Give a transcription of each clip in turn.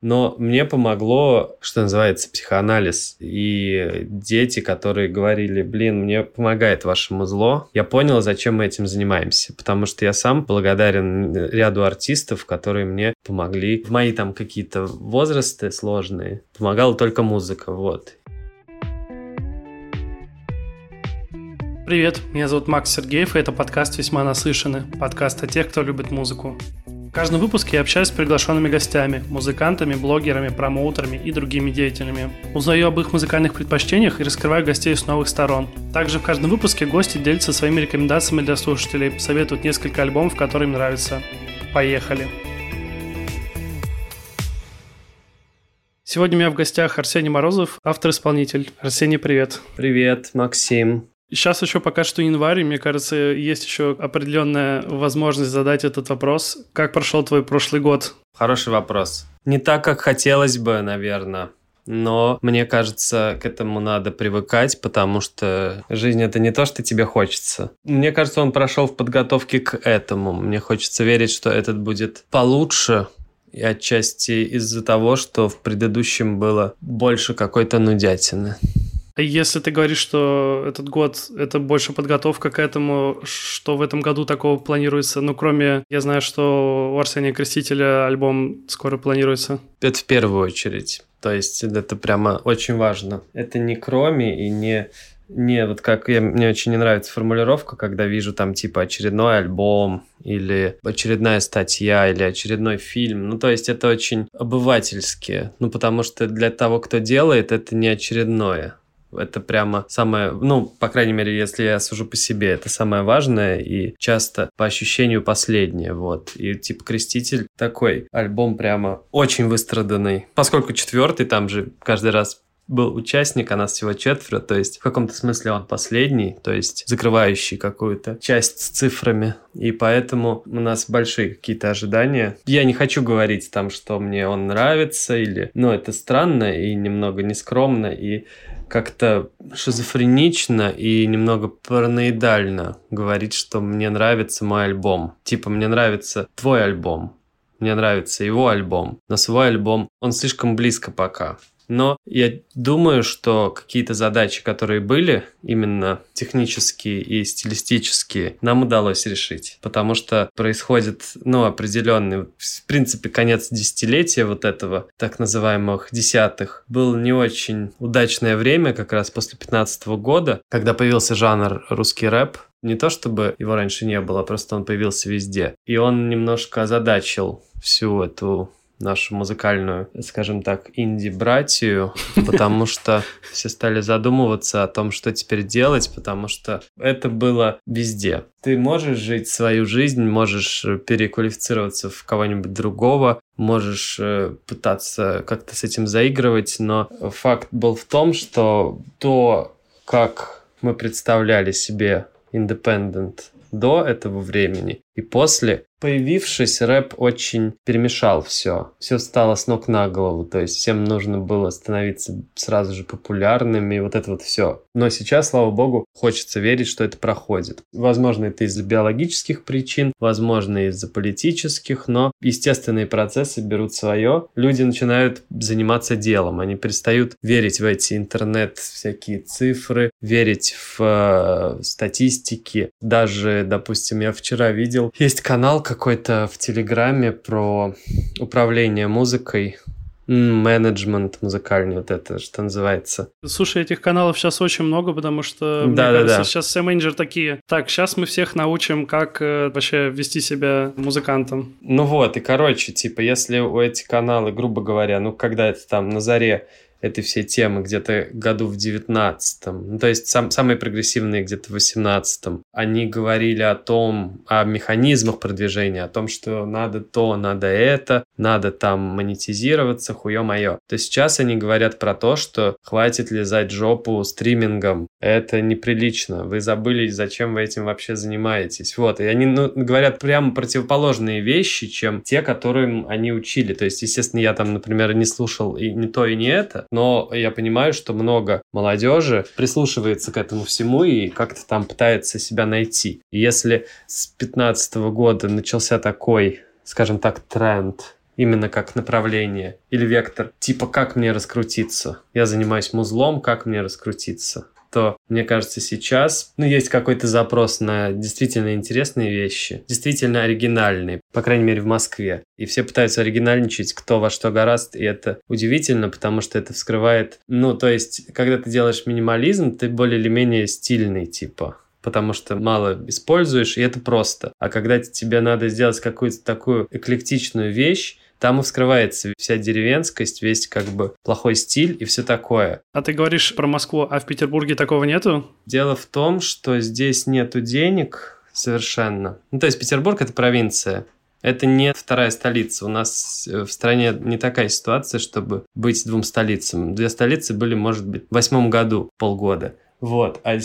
Но мне помогло, что называется, психоанализ. И дети, которые говорили, блин, мне помогает ваше музло, я понял, зачем мы этим занимаемся. Потому что я сам благодарен ряду артистов, которые мне помогли в мои там какие-то возрасты сложные. Помогала только музыка, вот. Привет, меня зовут Макс Сергеев, и это подкаст «Весьма наслышаны», подкаст о тех, кто любит музыку. В каждом выпуске я общаюсь с приглашенными гостями, музыкантами, блогерами, промоутерами и другими деятелями. Узнаю об их музыкальных предпочтениях и раскрываю гостей с новых сторон. Также в каждом выпуске гости делятся своими рекомендациями для слушателей, советуют несколько альбомов, которые им нравятся. Поехали! Сегодня у меня в гостях Арсений Морозов, автор-исполнитель. Арсений, привет. Привет, Максим. Сейчас еще пока что январь, и мне кажется, есть еще определенная возможность задать этот вопрос. Как прошел твой прошлый год? Хороший вопрос. Не так, как хотелось бы, наверное. Но мне кажется, к этому надо привыкать, потому что жизнь это не то, что тебе хочется. Мне кажется, он прошел в подготовке к этому. Мне хочется верить, что этот будет получше, и отчасти из-за того, что в предыдущем было больше какой-то нудятины. Если ты говоришь, что этот год — это больше подготовка к этому, что в этом году такого планируется? Ну, кроме, я знаю, что у Арсения Крестителя альбом скоро планируется. Это в первую очередь. То есть это прямо очень важно. Это не кроме и не не, вот как я, мне очень не нравится формулировка, когда вижу там типа очередной альбом или очередная статья или очередной фильм. Ну, то есть это очень обывательски. Ну, потому что для того, кто делает, это не очередное. Это прямо самое, ну, по крайней мере, если я сужу по себе, это самое важное и часто по ощущению последнее, вот. И типа «Креститель» такой альбом прямо очень выстраданный. Поскольку четвертый, там же каждый раз был участник, а нас всего четверо, то есть в каком-то смысле он последний, то есть закрывающий какую-то часть с цифрами, и поэтому у нас большие какие-то ожидания. Я не хочу говорить там, что мне он нравится, или, ну, это странно и немного нескромно, и как-то шизофренично и немного параноидально говорить, что мне нравится мой альбом. Типа, мне нравится твой альбом, мне нравится его альбом, но свой альбом, он слишком близко пока. Но я думаю, что какие-то задачи, которые были, именно технические и стилистические, нам удалось решить. Потому что происходит, ну, определенный, в принципе, конец десятилетия вот этого, так называемых десятых, был не очень удачное время, как раз после 15 года, когда появился жанр русский рэп, не то чтобы его раньше не было, просто он появился везде. И он немножко озадачил всю эту нашу музыкальную, скажем так, инди-братью, потому что все стали задумываться о том, что теперь делать, потому что это было везде. Ты можешь жить свою жизнь, можешь переквалифицироваться в кого-нибудь другого, можешь э, пытаться как-то с этим заигрывать, но факт был в том, что то, как мы представляли себе Independent до этого времени и после Появившись, рэп очень перемешал все. Все стало с ног на голову. То есть всем нужно было становиться сразу же популярными. И вот это вот все. Но сейчас, слава богу, хочется верить, что это проходит. Возможно, это из-за биологических причин, возможно, из-за политических, но естественные процессы берут свое. Люди начинают заниматься делом. Они перестают верить в эти интернет всякие цифры, верить в э, статистики. Даже, допустим, я вчера видел, есть канал, какой-то в Телеграме про управление музыкой, менеджмент музыкальный, вот это что называется. Слушай, этих каналов сейчас очень много, потому что, да, мне да, кажется, да. сейчас все менеджеры такие, так, сейчас мы всех научим, как э, вообще вести себя музыкантом. Ну вот, и короче, типа, если у эти каналы, грубо говоря, ну, когда это там на заре этой всей темы где-то году в девятнадцатом, ну, то есть сам, самые прогрессивные где-то в восемнадцатом, они говорили о том, о механизмах продвижения, о том, что надо то, надо это, надо там монетизироваться, хуе мое. То сейчас они говорят про то, что хватит лизать жопу стримингом, это неприлично, вы забыли, зачем вы этим вообще занимаетесь. Вот, и они ну, говорят прямо противоположные вещи, чем те, которым они учили. То есть, естественно, я там, например, не слушал и не то, и не это, но я понимаю, что много молодежи прислушивается к этому всему и как-то там пытается себя найти. И если с 15 года начался такой, скажем так, тренд именно как направление или вектор, типа как мне раскрутиться. Я занимаюсь музлом, как мне раскрутиться то, мне кажется, сейчас ну, есть какой-то запрос на действительно интересные вещи, действительно оригинальные, по крайней мере, в Москве. И все пытаются оригинальничать, кто во что гораст, и это удивительно, потому что это вскрывает... Ну, то есть, когда ты делаешь минимализм, ты более или менее стильный, типа потому что мало используешь, и это просто. А когда тебе надо сделать какую-то такую эклектичную вещь, там и вскрывается вся деревенскость, весь как бы плохой стиль и все такое. А ты говоришь про Москву, а в Петербурге такого нету? Дело в том, что здесь нету денег совершенно. Ну, то есть Петербург — это провинция. Это не вторая столица. У нас э, в стране не такая ситуация, чтобы быть двум столицам. Две столицы были, может быть, в восьмом году полгода. Вот. А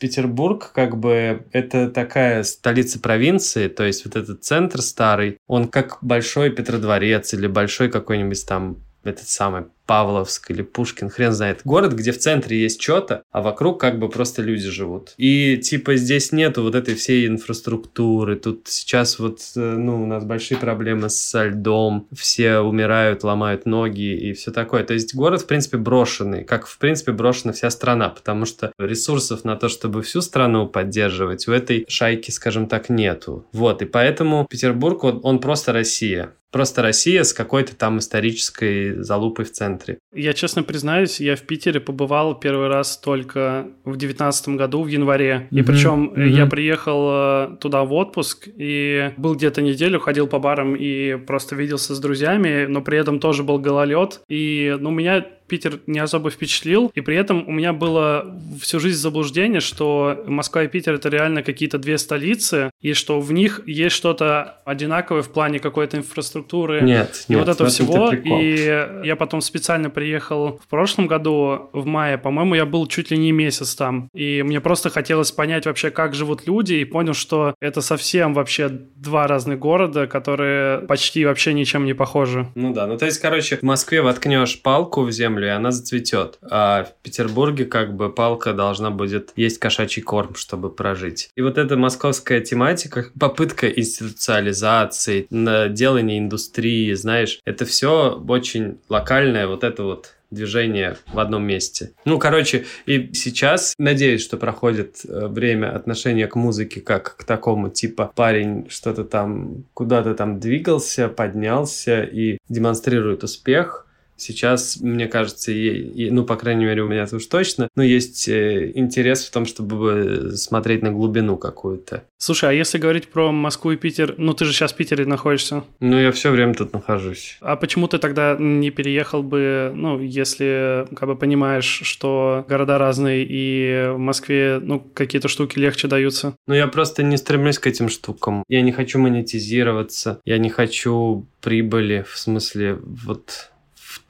Петербург, как бы, это такая столица провинции, то есть вот этот центр старый, он как большой Петродворец или большой какой-нибудь там этот самый Павловск или Пушкин, хрен знает. Город, где в центре есть что-то, а вокруг как бы просто люди живут. И типа здесь нету вот этой всей инфраструктуры. Тут сейчас вот, э, ну, у нас большие проблемы со льдом, все умирают, ломают ноги и все такое. То есть город, в принципе, брошенный, как, в принципе, брошена вся страна, потому что ресурсов на то, чтобы всю страну поддерживать, у этой шайки, скажем так, нету. Вот, и поэтому Петербург, он, он просто Россия. Просто Россия с какой-то там исторической залупой в центре. Я честно признаюсь, я в Питере побывал первый раз только в девятнадцатом году, в январе. Mm-hmm. И причем mm-hmm. я приехал э, туда в отпуск и был где-то неделю, ходил по барам и просто виделся с друзьями, но при этом тоже был гололед. И ну, меня Питер не особо впечатлил, и при этом у меня было всю жизнь заблуждение, что Москва и Питер это реально какие-то две столицы, и что в них есть что-то одинаковое в плане какой-то инфраструктуры. Нет, и нет, вот это всего. И я потом специально приехал в прошлом году, в мае, по-моему, я был чуть ли не месяц там, и мне просто хотелось понять вообще, как живут люди, и понял, что это совсем вообще два разных города, которые почти вообще ничем не похожи. Ну да, ну то есть, короче, в Москве воткнешь палку в землю, землю, и она зацветет. А в Петербурге как бы палка должна будет есть кошачий корм, чтобы прожить. И вот эта московская тематика, попытка институциализации, делание индустрии, знаешь, это все очень локальное, вот это вот движение в одном месте. Ну, короче, и сейчас надеюсь, что проходит э, время отношения к музыке как к такому, типа парень что-то там куда-то там двигался, поднялся и демонстрирует успех, Сейчас, мне кажется, и, и, ну, по крайней мере, у меня это уж точно, но есть э, интерес в том, чтобы смотреть на глубину какую-то. Слушай, а если говорить про Москву и Питер, ну, ты же сейчас в Питере находишься. Ну, я все время тут нахожусь. А почему ты тогда не переехал бы, ну, если как бы понимаешь, что города разные и в Москве, ну, какие-то штуки легче даются? Ну, я просто не стремлюсь к этим штукам. Я не хочу монетизироваться, я не хочу прибыли, в смысле, вот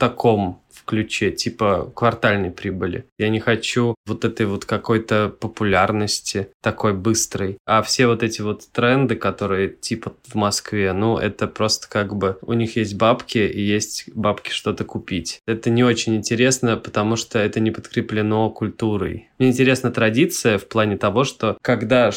таком ключе, типа квартальной прибыли. Я не хочу вот этой вот какой-то популярности такой быстрой. А все вот эти вот тренды, которые типа в Москве, ну, это просто как бы у них есть бабки и есть бабки что-то купить. Это не очень интересно, потому что это не подкреплено культурой. Мне интересна традиция в плане того, что когда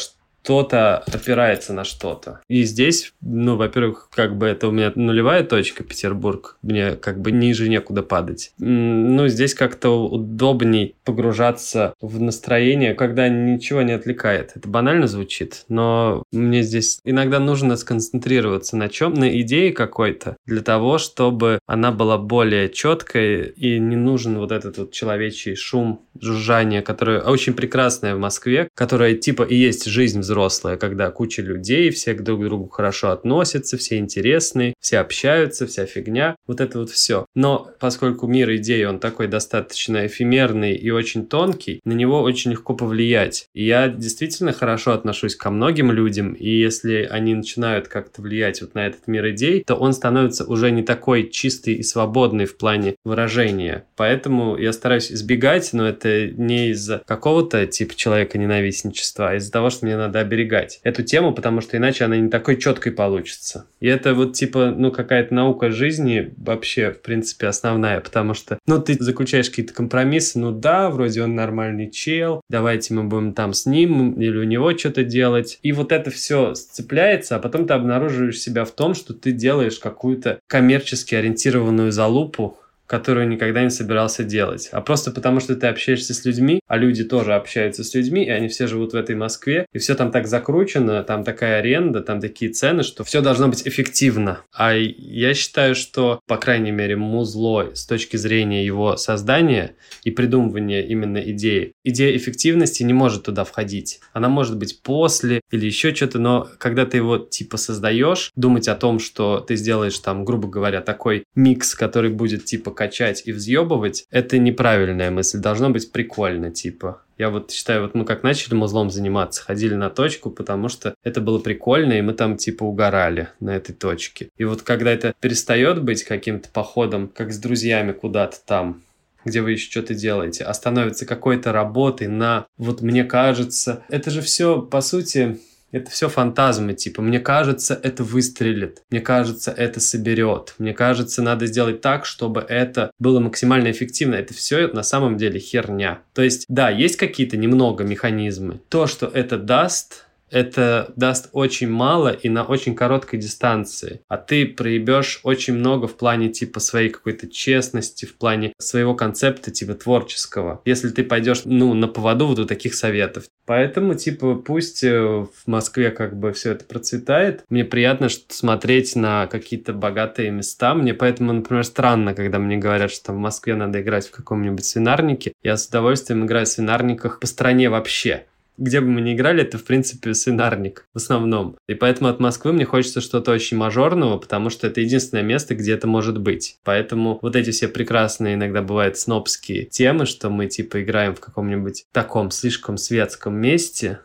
кто-то опирается на что-то. И здесь, ну, во-первых, как бы это у меня нулевая точка, Петербург, мне как бы ниже некуда падать. Ну, здесь как-то удобней погружаться в настроение, когда ничего не отвлекает. Это банально звучит, но мне здесь иногда нужно сконцентрироваться на чем, на идее какой-то, для того, чтобы она была более четкой и не нужен вот этот вот человечий шум, жужжание, которое очень прекрасное в Москве, которое типа и есть жизнь взрослых взрослая, когда куча людей, все друг к другу хорошо относятся, все интересные, все общаются, вся фигня, вот это вот все. Но поскольку мир идей, он такой достаточно эфемерный и очень тонкий, на него очень легко повлиять. И я действительно хорошо отношусь ко многим людям, и если они начинают как-то влиять вот на этот мир идей, то он становится уже не такой чистый и свободный в плане выражения. Поэтому я стараюсь избегать, но это не из-за какого-то типа человека ненавистничества, а из-за того, что мне надо оберегать эту тему, потому что иначе она не такой четкой получится. И это вот типа, ну, какая-то наука жизни вообще, в принципе, основная, потому что, ну, ты заключаешь какие-то компромиссы, ну да, вроде он нормальный чел, давайте мы будем там с ним или у него что-то делать. И вот это все сцепляется, а потом ты обнаруживаешь себя в том, что ты делаешь какую-то коммерчески ориентированную залупу, которую никогда не собирался делать, а просто потому, что ты общаешься с людьми, а люди тоже общаются с людьми, и они все живут в этой Москве, и все там так закручено, там такая аренда, там такие цены, что все должно быть эффективно. А я считаю, что, по крайней мере, музло с точки зрения его создания и придумывания именно идеи, идея эффективности не может туда входить. Она может быть после или еще что-то, но когда ты его типа создаешь, думать о том, что ты сделаешь там, грубо говоря, такой микс, который будет типа качать и взъебывать, это неправильная мысль. Должно быть прикольно, типа. Я вот считаю, вот мы как начали музлом заниматься, ходили на точку, потому что это было прикольно, и мы там типа угорали на этой точке. И вот когда это перестает быть каким-то походом, как с друзьями куда-то там, где вы еще что-то делаете, а становится какой-то работой на, вот мне кажется, это же все, по сути, это все фантазмы, типа, мне кажется, это выстрелит, мне кажется, это соберет, мне кажется, надо сделать так, чтобы это было максимально эффективно. Это все на самом деле херня. То есть, да, есть какие-то немного механизмы. То, что это даст, это даст очень мало и на очень короткой дистанции. А ты проебешь очень много в плане типа своей какой-то честности, в плане своего концепта типа творческого. Если ты пойдешь, ну, на поводу вот у таких советов. Поэтому, типа, пусть э, в Москве как бы все это процветает. Мне приятно смотреть на какие-то богатые места. Мне поэтому, например, странно, когда мне говорят, что в Москве надо играть в каком-нибудь свинарнике. Я с удовольствием играю в свинарниках по стране вообще где бы мы ни играли, это, в принципе, свинарник в основном. И поэтому от Москвы мне хочется что-то очень мажорного, потому что это единственное место, где это может быть. Поэтому вот эти все прекрасные иногда бывают снобские темы, что мы типа играем в каком-нибудь таком слишком светском месте,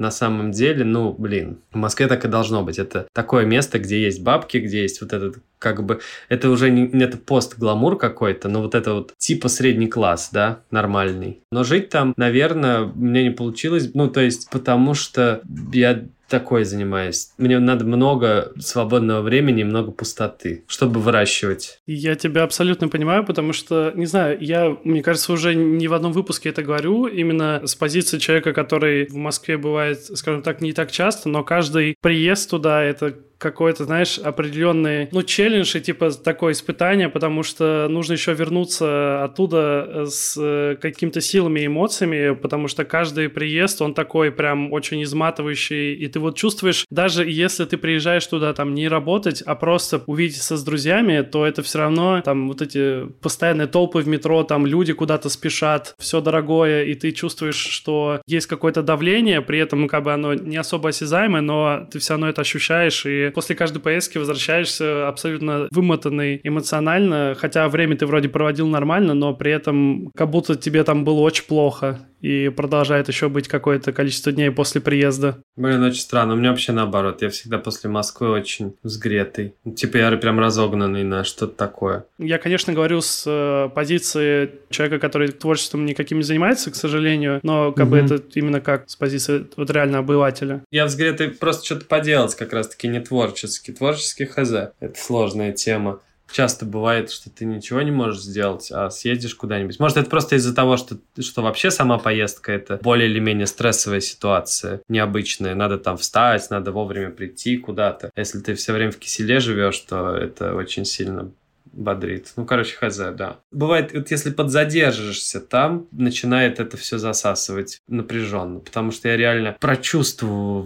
на самом деле, ну, блин, в Москве так и должно быть. Это такое место, где есть бабки, где есть вот этот, как бы, это уже не, это пост-гламур какой-то, но вот это вот типа средний класс, да, нормальный. Но жить там, наверное, мне не получилось, ну, то есть, потому что я такой занимаюсь. Мне надо много свободного времени много пустоты, чтобы выращивать. Я тебя абсолютно понимаю, потому что, не знаю, я, мне кажется, уже не в одном выпуске это говорю, именно с позиции человека, который в Москве бывает, скажем так, не так часто, но каждый приезд туда — это какой-то, знаешь, определенный, ну, челлендж и типа такое испытание, потому что нужно еще вернуться оттуда с э, какими-то силами и эмоциями, потому что каждый приезд, он такой прям очень изматывающий, и ты вот чувствуешь, даже если ты приезжаешь туда там не работать, а просто увидеться с друзьями, то это все равно там вот эти постоянные толпы в метро, там люди куда-то спешат, все дорогое, и ты чувствуешь, что есть какое-то давление, при этом как бы оно не особо осязаемое, но ты все равно это ощущаешь, и после каждой поездки возвращаешься абсолютно вымотанный эмоционально, хотя время ты вроде проводил нормально, но при этом как будто тебе там было очень плохо и продолжает еще быть какое-то количество дней после приезда. Блин, очень странно. У меня вообще наоборот. Я всегда после Москвы очень взгретый. Типа я прям разогнанный на что-то такое. Я, конечно, говорю с э, позиции человека, который творчеством никаким не занимается, к сожалению, но как угу. бы это именно как с позиции вот реально обывателя. Я взгретый просто что-то поделать как раз-таки не творчески. Творческий хз. Это сложная тема часто бывает, что ты ничего не можешь сделать, а съездишь куда-нибудь. Может, это просто из-за того, что, что вообще сама поездка это более или менее стрессовая ситуация, необычная. Надо там встать, надо вовремя прийти куда-то. Если ты все время в киселе живешь, то это очень сильно бодрит. Ну, короче, хз, да. Бывает, вот если подзадержишься там, начинает это все засасывать напряженно, потому что я реально прочувствую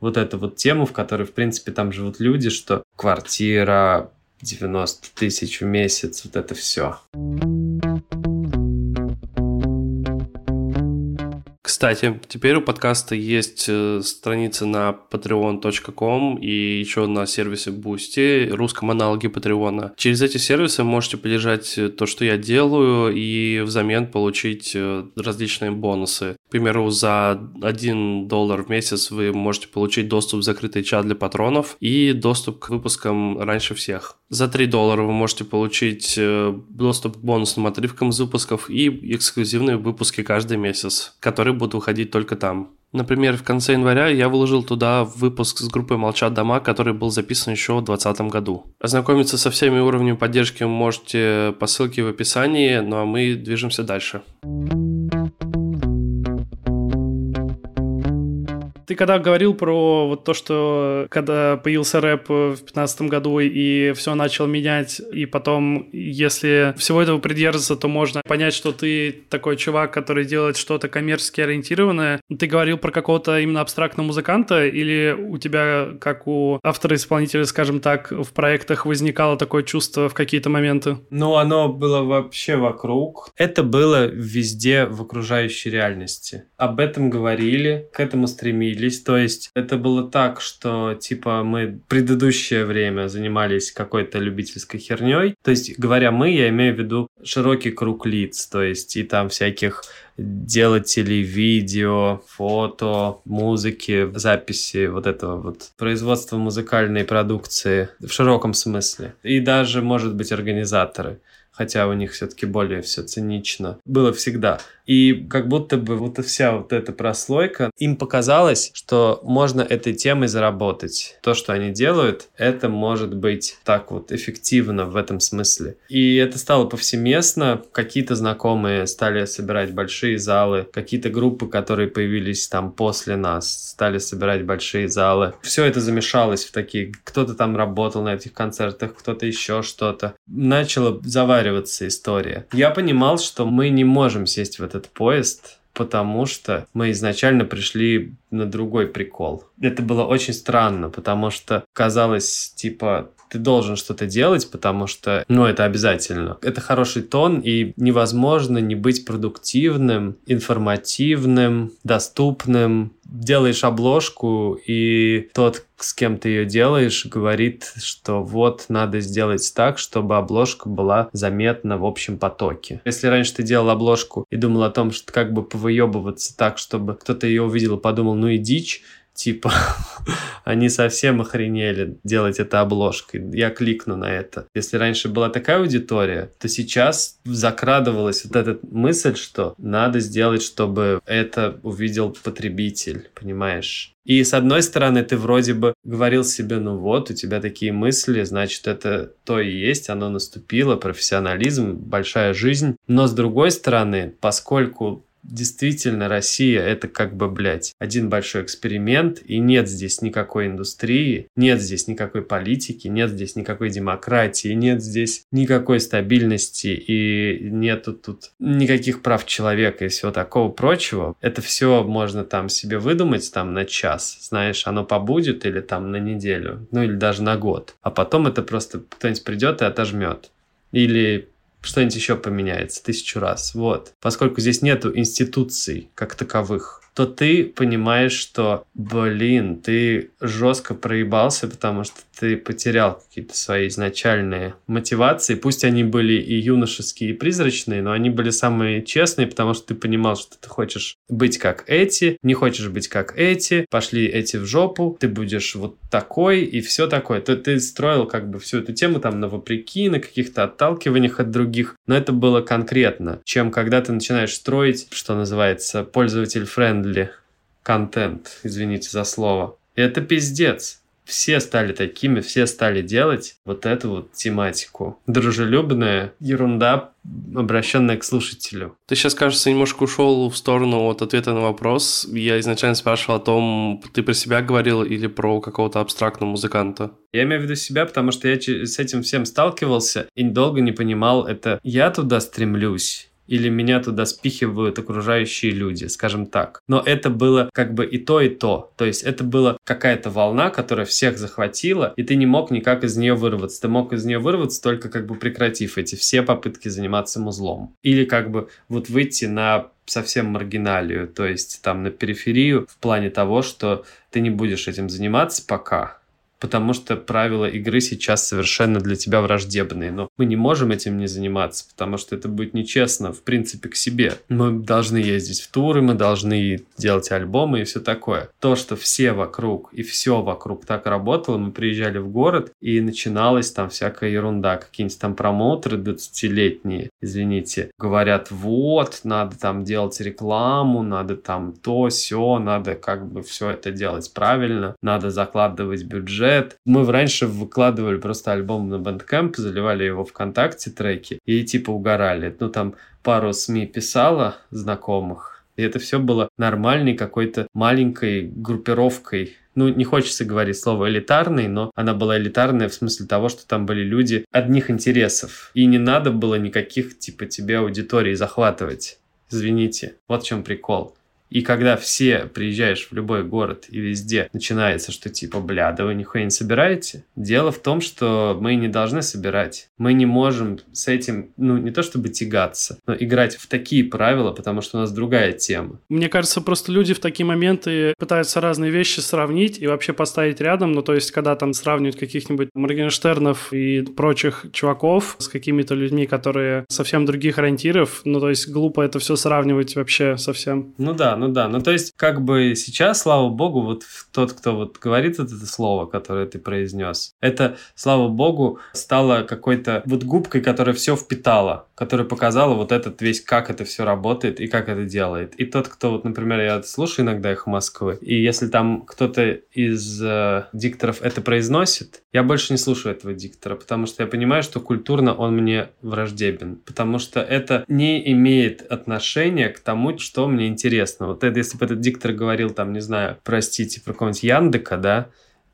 вот эту вот тему, в которой, в принципе, там живут люди, что квартира, 90 тысяч в месяц, вот это все. Кстати, теперь у подкаста есть э, страница на patreon.com и еще на сервисе Boosty, русском аналоге Patreon. Через эти сервисы можете поддержать э, то, что я делаю, и взамен получить э, различные бонусы. К примеру, за 1 доллар в месяц вы можете получить доступ в закрытый чат для патронов и доступ к выпускам раньше всех. За 3 доллара вы можете получить доступ к бонусным отрывкам из выпусков и эксклюзивные выпуски каждый месяц, которые будут выходить только там. Например, в конце января я выложил туда выпуск с группой «Молчат дома», который был записан еще в 2020 году. Ознакомиться со всеми уровнями поддержки можете по ссылке в описании, ну а мы движемся дальше. Ты когда говорил про вот то, что когда появился рэп в 2015 году и все начал менять, и потом, если всего этого придерживаться, то можно понять, что ты такой чувак, который делает что-то коммерчески ориентированное. Ты говорил про какого-то именно абстрактного музыканта, или у тебя, как у автора-исполнителя, скажем так, в проектах возникало такое чувство в какие-то моменты? Ну, оно было вообще вокруг. Это было везде в окружающей реальности. Об этом говорили, к этому стремились учились. То есть это было так, что типа мы предыдущее время занимались какой-то любительской херней. То есть, говоря мы, я имею в виду широкий круг лиц. То есть и там всяких делателей видео, фото, музыки, записи, вот этого вот производства музыкальной продукции в широком смысле. И даже, может быть, организаторы хотя у них все-таки более все цинично. Было всегда. И как будто бы вот вся вот эта прослойка, им показалось, что можно этой темой заработать. То, что они делают, это может быть так вот эффективно в этом смысле. И это стало повсеместно. Какие-то знакомые стали собирать большие залы, какие-то группы, которые появились там после нас, стали собирать большие залы. Все это замешалось в такие... Кто-то там работал на этих концертах, кто-то еще что-то. Начала завариваться история. Я понимал, что мы не можем сесть в этот поезд, потому что мы изначально пришли на другой прикол. Это было очень странно, потому что казалось, типа, ты должен что-то делать, потому что, ну, это обязательно. Это хороший тон, и невозможно не быть продуктивным, информативным, доступным. Делаешь обложку, и тот, с кем ты ее делаешь, говорит, что вот надо сделать так, чтобы обложка была заметна в общем потоке. Если раньше ты делал обложку и думал о том, что как бы повыебываться так, чтобы кто-то ее увидел и подумал, ну и дичь, типа, они совсем охренели делать это обложкой. Я кликну на это. Если раньше была такая аудитория, то сейчас закрадывалась вот эта мысль, что надо сделать, чтобы это увидел потребитель, понимаешь? И с одной стороны, ты вроде бы говорил себе, ну вот, у тебя такие мысли, значит, это то и есть, оно наступило, профессионализм, большая жизнь. Но с другой стороны, поскольку действительно Россия это как бы, блядь, один большой эксперимент, и нет здесь никакой индустрии, нет здесь никакой политики, нет здесь никакой демократии, нет здесь никакой стабильности, и нету тут никаких прав человека и всего такого прочего. Это все можно там себе выдумать там на час, знаешь, оно побудет или там на неделю, ну или даже на год. А потом это просто кто-нибудь придет и отожмет. Или что-нибудь еще поменяется тысячу раз. Вот. Поскольку здесь нету институций как таковых, то ты понимаешь, что, блин, ты жестко проебался, потому что ты потерял какие-то свои изначальные мотивации. Пусть они были и юношеские, и призрачные, но они были самые честные, потому что ты понимал, что ты хочешь быть как эти, не хочешь быть как эти, пошли эти в жопу, ты будешь вот такой и все такое. То ты строил как бы всю эту тему там на вопреки, на каких-то отталкиваниях от других, но это было конкретно, чем когда ты начинаешь строить, что называется, пользователь-френдли контент, извините за слово. И это пиздец все стали такими, все стали делать вот эту вот тематику. Дружелюбная ерунда, обращенная к слушателю. Ты сейчас, кажется, немножко ушел в сторону от ответа на вопрос. Я изначально спрашивал о том, ты про себя говорил или про какого-то абстрактного музыканта. Я имею в виду себя, потому что я с этим всем сталкивался и долго не понимал, это я туда стремлюсь или меня туда спихивают окружающие люди, скажем так. Но это было как бы и то, и то. То есть это была какая-то волна, которая всех захватила, и ты не мог никак из нее вырваться. Ты мог из нее вырваться только как бы прекратив эти все попытки заниматься музлом. Или как бы вот выйти на совсем маргиналию, то есть там на периферию в плане того, что ты не будешь этим заниматься пока, потому что правила игры сейчас совершенно для тебя враждебные. Но мы не можем этим не заниматься, потому что это будет нечестно, в принципе, к себе. Мы должны ездить в туры, мы должны делать альбомы и все такое. То, что все вокруг и все вокруг так работало, мы приезжали в город, и начиналась там всякая ерунда. Какие-нибудь там промоутеры 20-летние, извините, говорят, вот, надо там делать рекламу, надо там то, все, надо как бы все это делать правильно, надо закладывать бюджет. Мы раньше выкладывали просто альбом на Bandcamp, заливали его ВКонтакте треки и типа угорали. Ну там пару СМИ писала знакомых, и это все было нормальной какой-то маленькой группировкой ну, не хочется говорить слово элитарный, но она была элитарная в смысле того, что там были люди одних интересов. И не надо было никаких, типа, тебе аудитории захватывать. Извините. Вот в чем прикол. И когда все приезжаешь в любой город и везде начинается, что типа, бля, да вы нихуя не собираете. Дело в том, что мы не должны собирать. Мы не можем с этим, ну, не то чтобы тягаться, но играть в такие правила, потому что у нас другая тема. Мне кажется, просто люди в такие моменты пытаются разные вещи сравнить и вообще поставить рядом. Ну, то есть, когда там сравнивают каких-нибудь Моргенштернов и прочих чуваков с какими-то людьми, которые совсем других ориентиров, ну, то есть, глупо это все сравнивать вообще совсем. Ну да, ну да. Ну то есть, как бы сейчас, слава богу, вот тот, кто вот говорит это слово, которое ты произнес, это, слава богу, стало какой-то вот губкой, которая все впитала, которая показала вот этот весь, как это все работает и как это делает. И тот, кто вот, например, я слушаю иногда их Москвы, и если там кто-то из э, дикторов это произносит, я больше не слушаю этого диктора, потому что я понимаю, что культурно он мне враждебен, потому что это не имеет отношения к тому, что мне интересно вот это, если бы этот диктор говорил, там, не знаю, простите, про какого-нибудь Яндека, да,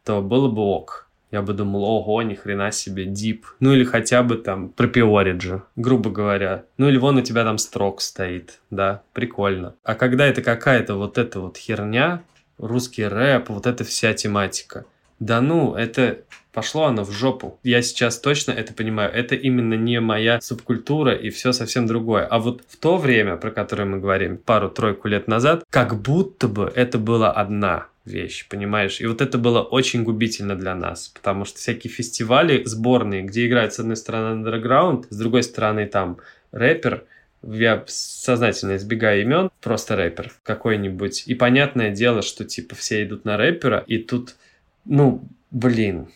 то было бы ок. Я бы думал, ого, ни хрена себе, дип. Ну или хотя бы там про Пиориджа, грубо говоря. Ну или вон у тебя там строк стоит, да, прикольно. А когда это какая-то вот эта вот херня, русский рэп, вот эта вся тематика. Да ну, это пошло оно в жопу. Я сейчас точно это понимаю. Это именно не моя субкультура и все совсем другое. А вот в то время, про которое мы говорим, пару-тройку лет назад, как будто бы это была одна вещь, понимаешь? И вот это было очень губительно для нас, потому что всякие фестивали сборные, где играет с одной стороны underground, с другой стороны там рэпер, я сознательно избегаю имен, просто рэпер какой-нибудь. И понятное дело, что типа все идут на рэпера, и тут, ну, блин,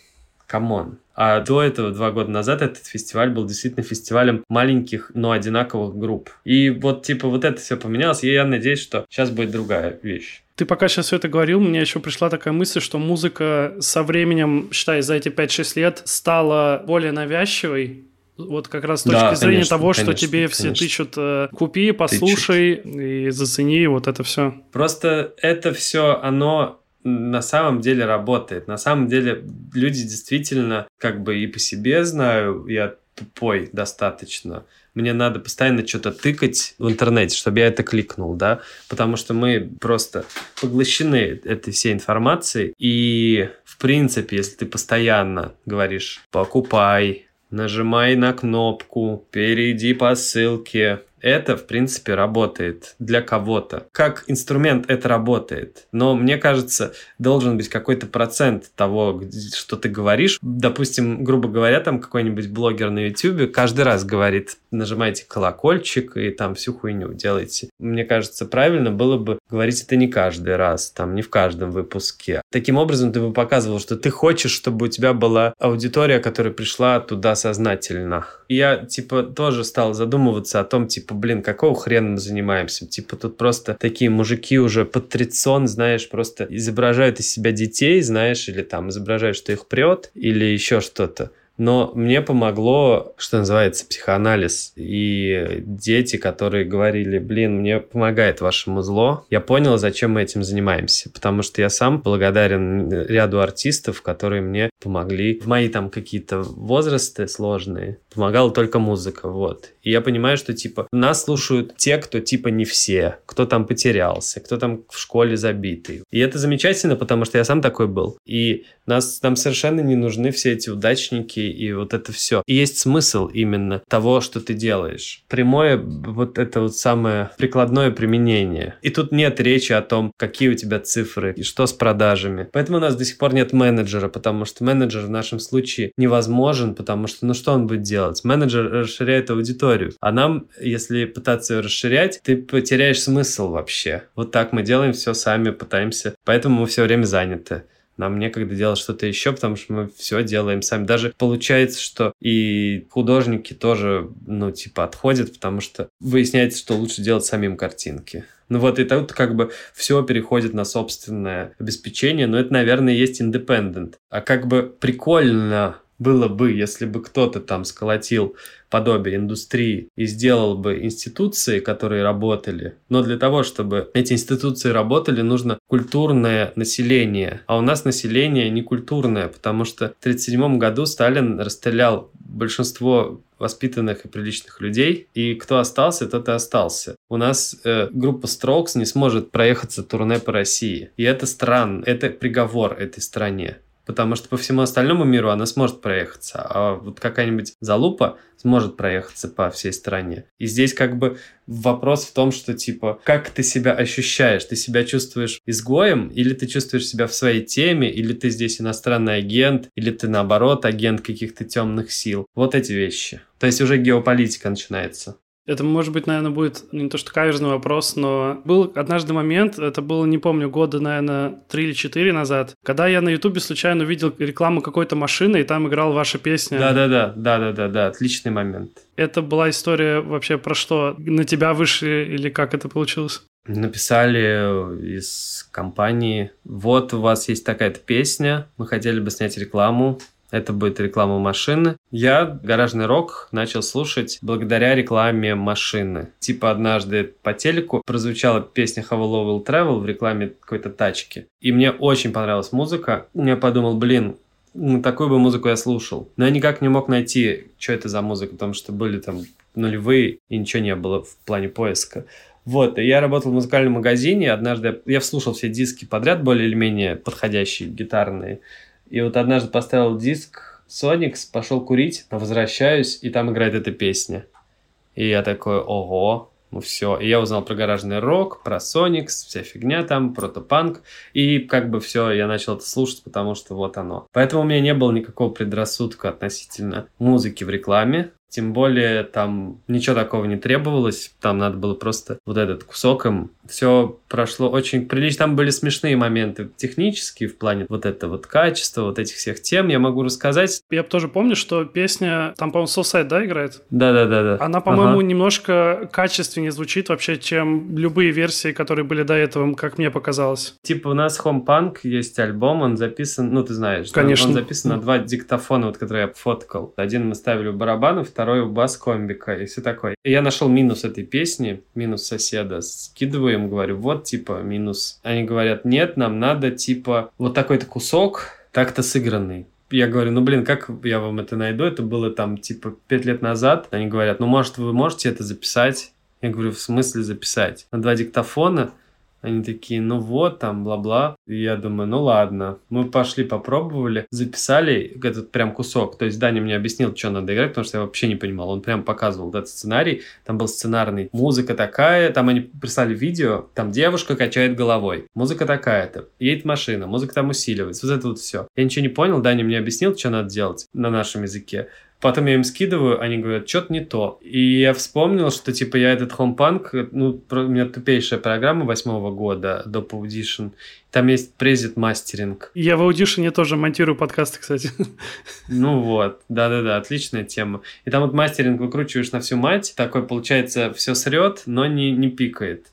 come on. А до этого, два года назад, этот фестиваль был действительно фестивалем маленьких, но одинаковых групп. И вот, типа, вот это все поменялось, и я надеюсь, что сейчас будет другая вещь. Ты пока сейчас все это говорил, мне еще пришла такая мысль, что музыка со временем, считай, за эти 5-6 лет стала более навязчивой, вот как раз с точки да, зрения конечно, того, конечно, что тебе конечно. все тычут, э, купи, послушай тычут. и зацени вот это все. Просто это все, оно на самом деле работает. На самом деле люди действительно, как бы и по себе знаю, я тупой достаточно. Мне надо постоянно что-то тыкать в интернете, чтобы я это кликнул, да, потому что мы просто поглощены этой всей информацией. И, в принципе, если ты постоянно говоришь «покупай», нажимай на кнопку, перейди по ссылке, это, в принципе, работает для кого-то. Как инструмент это работает. Но мне кажется, должен быть какой-то процент того, что ты говоришь. Допустим, грубо говоря, там какой-нибудь блогер на YouTube каждый раз говорит, нажимайте колокольчик и там всю хуйню делайте. Мне кажется, правильно было бы говорить это не каждый раз, там не в каждом выпуске. Таким образом, ты бы показывал, что ты хочешь, чтобы у тебя была аудитория, которая пришла туда сознательно. И я, типа, тоже стал задумываться о том, типа, типа, блин, какого хрена мы занимаемся? Типа, тут просто такие мужики уже под трицон, знаешь, просто изображают из себя детей, знаешь, или там изображают, что их прет, или еще что-то. Но мне помогло, что называется, психоанализ. И дети, которые говорили, блин, мне помогает вашему зло, я понял, зачем мы этим занимаемся. Потому что я сам благодарен ряду артистов, которые мне помогли в мои там какие-то возрасты сложные. Помогала только музыка, вот. И я понимаю, что, типа, нас слушают те, кто, типа, не все. Кто там потерялся, кто там в школе забитый. И это замечательно, потому что я сам такой был. И нас, нам совершенно не нужны все эти удачники и вот это все. И есть смысл именно того, что ты делаешь. Прямое вот это вот самое прикладное применение. И тут нет речи о том, какие у тебя цифры и что с продажами. Поэтому у нас до сих пор нет менеджера, потому что менеджер в нашем случае невозможен, потому что ну что он будет делать? Менеджер расширяет аудиторию. А нам, если пытаться ее расширять, ты потеряешь смысл вообще. Вот так мы делаем все сами, пытаемся. Поэтому мы все время заняты нам некогда делать что-то еще, потому что мы все делаем сами. Даже получается, что и художники тоже, ну, типа, отходят, потому что выясняется, что лучше делать самим картинки. Ну вот, и тут как бы все переходит на собственное обеспечение, но это, наверное, есть independent. А как бы прикольно было бы, если бы кто-то там сколотил подобие индустрии и сделал бы институции, которые работали. Но для того, чтобы эти институции работали, нужно культурное население. А у нас население не культурное, потому что в 1937 году Сталин расстрелял большинство воспитанных и приличных людей, и кто остался, тот и остался. У нас э, группа Strokes не сможет проехаться турне по России. И это странно, это приговор этой стране потому что по всему остальному миру она сможет проехаться, а вот какая-нибудь залупа сможет проехаться по всей стране. И здесь как бы вопрос в том, что типа, как ты себя ощущаешь? Ты себя чувствуешь изгоем, или ты чувствуешь себя в своей теме, или ты здесь иностранный агент, или ты наоборот агент каких-то темных сил. Вот эти вещи. То есть уже геополитика начинается. Это, может быть, наверное, будет не то что каверзный вопрос, но был однажды момент, это было, не помню, года, наверное, три или четыре назад, когда я на Ютубе случайно увидел рекламу какой-то машины, и там играла ваша песня. Да-да-да, да-да-да, отличный момент. Это была история вообще про что? На тебя вышли или как это получилось? Написали из компании, вот у вас есть такая-то песня, мы хотели бы снять рекламу, это будет реклама машины. Я гаражный рок начал слушать благодаря рекламе машины. Типа однажды по телеку прозвучала песня How Low Will Travel в рекламе какой-то тачки. И мне очень понравилась музыка. Я подумал, блин, ну, такую бы музыку я слушал. Но я никак не мог найти, что это за музыка, потому что были там нулевые, и ничего не было в плане поиска. Вот, и я работал в музыкальном магазине, однажды я вслушал все диски подряд, более или менее подходящие, гитарные. И вот однажды поставил диск Соникс, пошел курить, возвращаюсь, и там играет эта песня. И я такой, ого, ну все. И я узнал про гаражный рок, про Соникс, вся фигня там, протопанк. И как бы все, я начал это слушать, потому что вот оно. Поэтому у меня не было никакого предрассудка относительно музыки в рекламе. Тем более там ничего такого не требовалось, там надо было просто вот этот кусок им. Все прошло очень прилично. Там были смешные моменты технические в плане вот это вот качества, вот этих всех тем я могу рассказать. Я тоже помню, что песня, там, по-моему, Soulside, да, играет? Да-да-да. Она, по-моему, ага. немножко качественнее звучит вообще, чем любые версии, которые были до этого, как мне показалось. Типа у нас Home Punk есть альбом, он записан, ну ты знаешь, Конечно. он записан на два диктофона, вот которые я фоткал. Один мы ставили в барабаны, второй бас комбика и все такое. И я нашел минус этой песни, минус соседа, скидываю им, говорю, вот, типа, минус. Они говорят, нет, нам надо, типа, вот такой-то кусок, так-то сыгранный я говорю, ну, блин, как я вам это найду? Это было там, типа, пять лет назад. Они говорят, ну, может, вы можете это записать? Я говорю, в смысле записать? На два диктофона? Они такие, ну вот, там, бла-бла. И я думаю, ну ладно. Мы пошли, попробовали, записали этот прям кусок. То есть Даня мне объяснил, что надо играть, потому что я вообще не понимал. Он прям показывал этот сценарий. Там был сценарный. Музыка такая. Там они прислали видео. Там девушка качает головой. Музыка такая-то. Едет машина. Музыка там усиливается. Вот это вот все. Я ничего не понял. Даня мне объяснил, что надо делать на нашем языке. Потом я им скидываю, они говорят, что-то не то. И я вспомнил, что типа я этот HomePunk, ну, у меня тупейшая программа восьмого года, Dope Audition. Там есть презет мастеринг. Я в Audition тоже монтирую подкасты, кстати. Ну вот, да-да-да, отличная тема. И там вот мастеринг выкручиваешь на всю мать, такой получается все срет, но не, не пикает.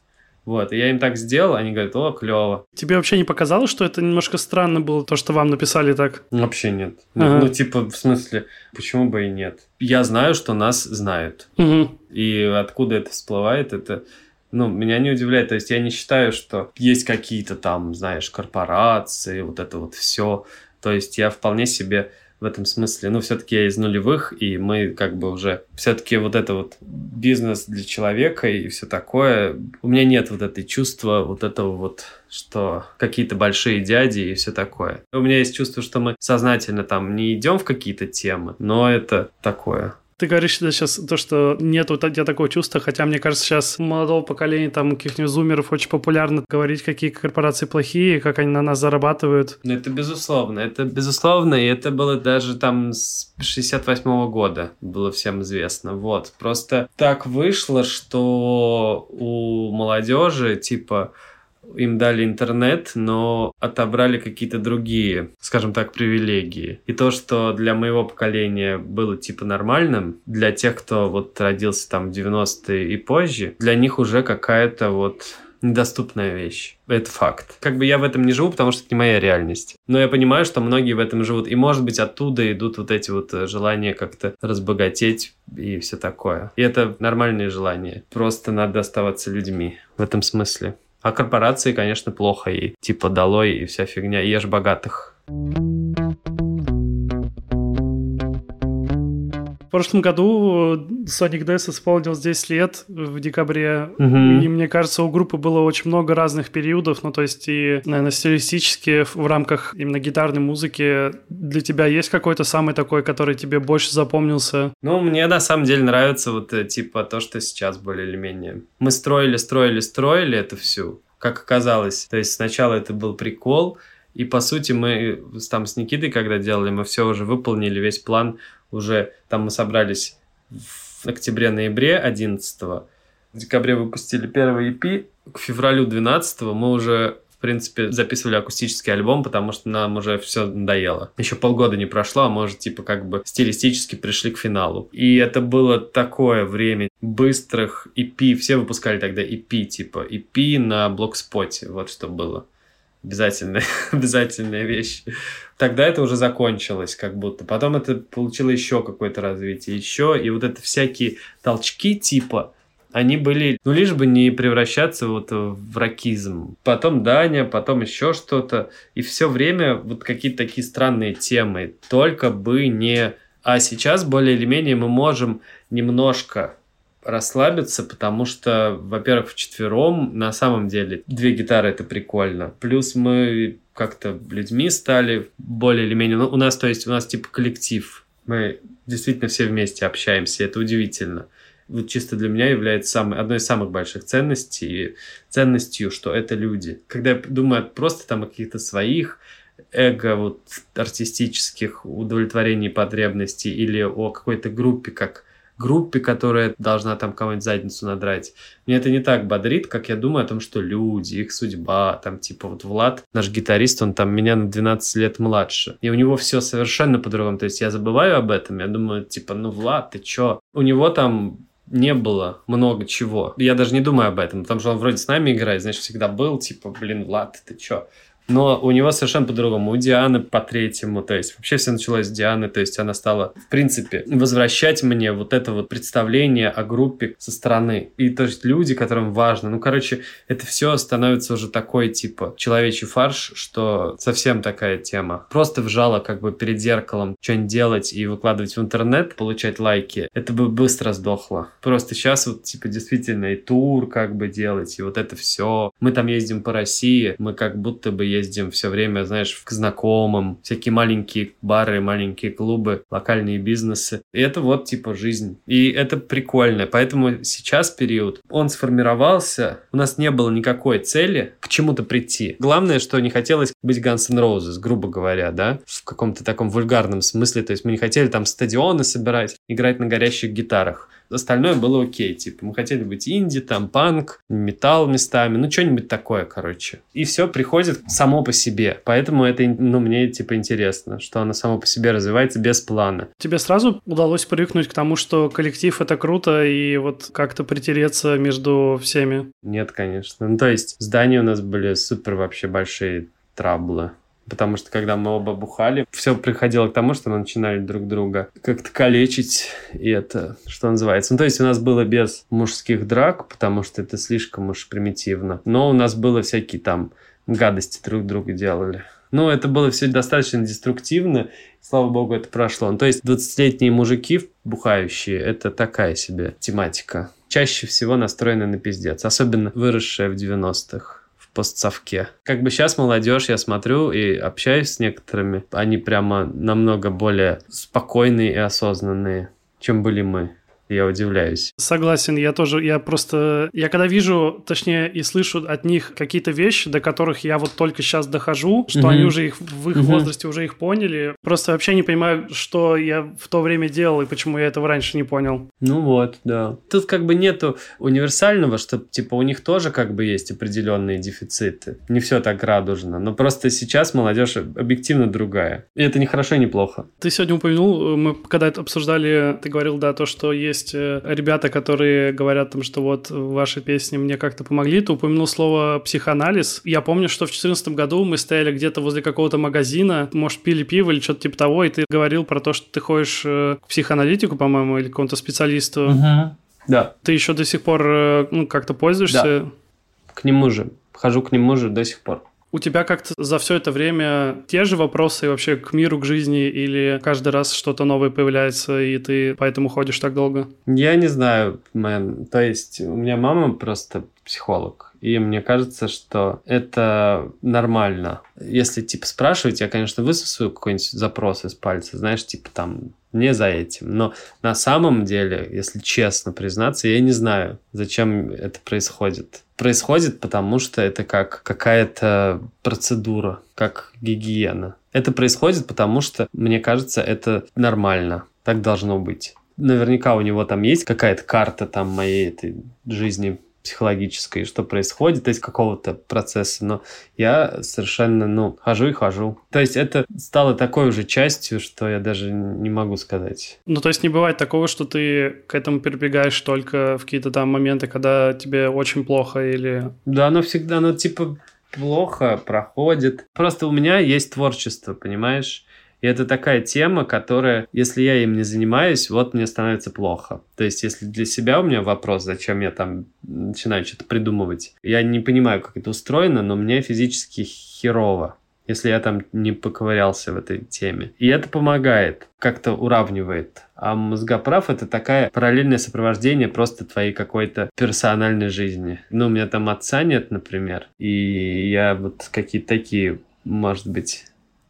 Вот, и я им так сделал, они говорят, о, клево. Тебе вообще не показалось, что это немножко странно было, то, что вам написали так? Вообще нет. Ага. Ну, ну, типа, в смысле, почему бы и нет? Я знаю, что нас знают. Угу. И откуда это всплывает, это ну, меня не удивляет. То есть я не считаю, что есть какие-то там, знаешь, корпорации, вот это вот все. То есть я вполне себе в этом смысле. Ну, все-таки я из нулевых, и мы как бы уже... Все-таки вот это вот бизнес для человека и все такое. У меня нет вот этой чувства, вот этого вот что какие-то большие дяди и все такое. У меня есть чувство, что мы сознательно там не идем в какие-то темы, но это такое. Ты говоришь сейчас то, что нет у тебя такого чувства, хотя мне кажется, сейчас молодого поколения там каких-нибудь зумеров очень популярно говорить, какие корпорации плохие, как они на нас зарабатывают. Ну, это безусловно. Это безусловно, и это было даже там с 68 -го года было всем известно. Вот. Просто так вышло, что у молодежи, типа, им дали интернет, но отобрали какие-то другие, скажем так, привилегии. И то, что для моего поколения было типа нормальным, для тех, кто вот родился там в 90-е и позже, для них уже какая-то вот недоступная вещь. Это факт. Как бы я в этом не живу, потому что это не моя реальность. Но я понимаю, что многие в этом живут. И, может быть, оттуда идут вот эти вот э, желания как-то разбогатеть и все такое. И это нормальные желания. Просто надо оставаться людьми в этом смысле. А корпорации, конечно, плохо. И типа долой и вся фигня. Ешь богатых. В прошлом году Sonic Death исполнилось 10 лет в декабре, угу. и мне кажется, у группы было очень много разных периодов, ну то есть и, наверное, стилистически в рамках именно гитарной музыки для тебя есть какой-то самый такой, который тебе больше запомнился? Ну, мне на самом деле нравится вот э, типа то, что сейчас более или менее. Мы строили, строили, строили это всю, как оказалось. То есть сначала это был прикол, и по сути мы там с Никитой, когда делали, мы все уже выполнили, весь план уже там мы собрались в октябре-ноябре 11 в декабре выпустили первый EP, к февралю 12 мы уже в принципе, записывали акустический альбом, потому что нам уже все надоело. Еще полгода не прошло, а может, типа, как бы стилистически пришли к финалу. И это было такое время быстрых EP, все выпускали тогда EP, типа, EP на блокспоте, вот что было обязательная, обязательная вещь. Тогда это уже закончилось как будто. Потом это получило еще какое-то развитие, еще. И вот это всякие толчки типа, они были, ну, лишь бы не превращаться вот в ракизм. Потом Даня, потом еще что-то. И все время вот какие-то такие странные темы. Только бы не... А сейчас более или менее мы можем немножко расслабиться, потому что, во-первых, вчетвером на самом деле две гитары это прикольно. Плюс мы как-то людьми стали более или менее... Ну, у нас, то есть, у нас типа коллектив. Мы действительно все вместе общаемся, это удивительно. Вот чисто для меня является самой, одной из самых больших ценностей, ценностью, что это люди. Когда я думаю просто там о каких-то своих эго вот артистических удовлетворений потребностей или о какой-то группе, как группе, которая должна там кого-нибудь задницу надрать. Мне это не так бодрит, как я думаю о том, что люди, их судьба, там типа вот Влад, наш гитарист, он там меня на 12 лет младше. И у него все совершенно по-другому. То есть я забываю об этом, я думаю, типа, ну Влад, ты чё? У него там не было много чего. Я даже не думаю об этом, потому что он вроде с нами играет, значит, всегда был, типа, блин, Влад, ты чё? Но у него совершенно по-другому. У Дианы по третьему. То есть вообще все началось с Дианы. То есть она стала, в принципе, возвращать мне вот это вот представление о группе со стороны. И то есть люди, которым важно. Ну, короче, это все становится уже такой, типа, человечий фарш, что совсем такая тема. Просто вжала как бы перед зеркалом что-нибудь делать и выкладывать в интернет, получать лайки. Это бы быстро сдохло. Просто сейчас вот, типа, действительно и тур как бы делать, и вот это все. Мы там ездим по России, мы как будто бы ездим все время, знаешь, к знакомым, всякие маленькие бары, маленькие клубы, локальные бизнесы. И это вот типа жизнь. И это прикольно. Поэтому сейчас период, он сформировался, у нас не было никакой цели к чему-то прийти. Главное, что не хотелось быть Guns N' Roses, грубо говоря, да, в каком-то таком вульгарном смысле. То есть мы не хотели там стадионы собирать, играть на горящих гитарах. Остальное было окей. Типа, мы хотели быть инди, там, панк, металл местами, ну, что-нибудь такое, короче. И все приходит само по себе. Поэтому это, ну, мне, типа, интересно, что оно само по себе развивается без плана. Тебе сразу удалось привыкнуть к тому, что коллектив — это круто, и вот как-то притереться между всеми? Нет, конечно. Ну, то есть, здания у нас были супер вообще большие траблы. Потому что когда мы оба бухали, все приходило к тому, что мы начинали друг друга как-то калечить. И это, что называется. Ну, то есть у нас было без мужских драк, потому что это слишком уж примитивно. Но у нас было всякие там гадости друг другу делали. Ну, это было все достаточно деструктивно, слава богу, это прошло. Ну, то есть 20-летние мужики бухающие, это такая себе тематика. Чаще всего настроены на пиздец, особенно выросшая в 90-х постсовке. Как бы сейчас молодежь, я смотрю и общаюсь с некоторыми, они прямо намного более спокойные и осознанные, чем были мы я удивляюсь. Согласен, я тоже, я просто, я когда вижу, точнее, и слышу от них какие-то вещи, до которых я вот только сейчас дохожу, что угу. они уже их в их угу. возрасте уже их поняли, просто вообще не понимаю, что я в то время делал и почему я этого раньше не понял. Ну вот, да. Тут как бы нету универсального, что типа у них тоже как бы есть определенные дефициты. Не все так радужно, но просто сейчас молодежь объективно другая. И это не хорошо, не плохо. Ты сегодня упомянул, мы когда это обсуждали, ты говорил, да, то, что есть есть э, ребята, которые говорят там, что вот ваши песни мне как-то помогли, ты упомянул слово психоанализ. Я помню, что в 2014 году мы стояли где-то возле какого-то магазина, может, пили пиво или что-то типа того, и ты говорил про то, что ты ходишь э, к психоаналитику, по-моему, или к какому-то специалисту. Угу. Да. Ты еще до сих пор э, ну, как-то пользуешься? Да. К нему же. Хожу к нему же до сих пор. У тебя как-то за все это время те же вопросы вообще к миру, к жизни, или каждый раз что-то новое появляется, и ты поэтому ходишь так долго? Я не знаю, мэн. То есть у меня мама просто психолог. И мне кажется, что это нормально. Если, типа, спрашивать, я, конечно, высосу какой-нибудь запрос из пальца, знаешь, типа, там, не за этим. Но на самом деле, если честно признаться, я не знаю, зачем это происходит. Происходит, потому что это как какая-то процедура, как гигиена. Это происходит, потому что, мне кажется, это нормально. Так должно быть. Наверняка у него там есть какая-то карта там моей этой жизни психологической, что происходит, есть какого-то процесса, но я совершенно, ну, хожу и хожу. То есть это стало такой уже частью, что я даже не могу сказать. Ну, то есть не бывает такого, что ты к этому перебегаешь только в какие-то там моменты, когда тебе очень плохо или... Да, оно всегда, ну, типа, плохо проходит. Просто у меня есть творчество, понимаешь? И это такая тема, которая, если я им не занимаюсь, вот мне становится плохо. То есть, если для себя у меня вопрос, зачем я там начинаю что-то придумывать, я не понимаю, как это устроено, но мне физически херово если я там не поковырялся в этой теме. И это помогает, как-то уравнивает. А мозгоправ — это такая параллельное сопровождение просто твоей какой-то персональной жизни. Ну, у меня там отца нет, например, и я вот какие-то такие, может быть,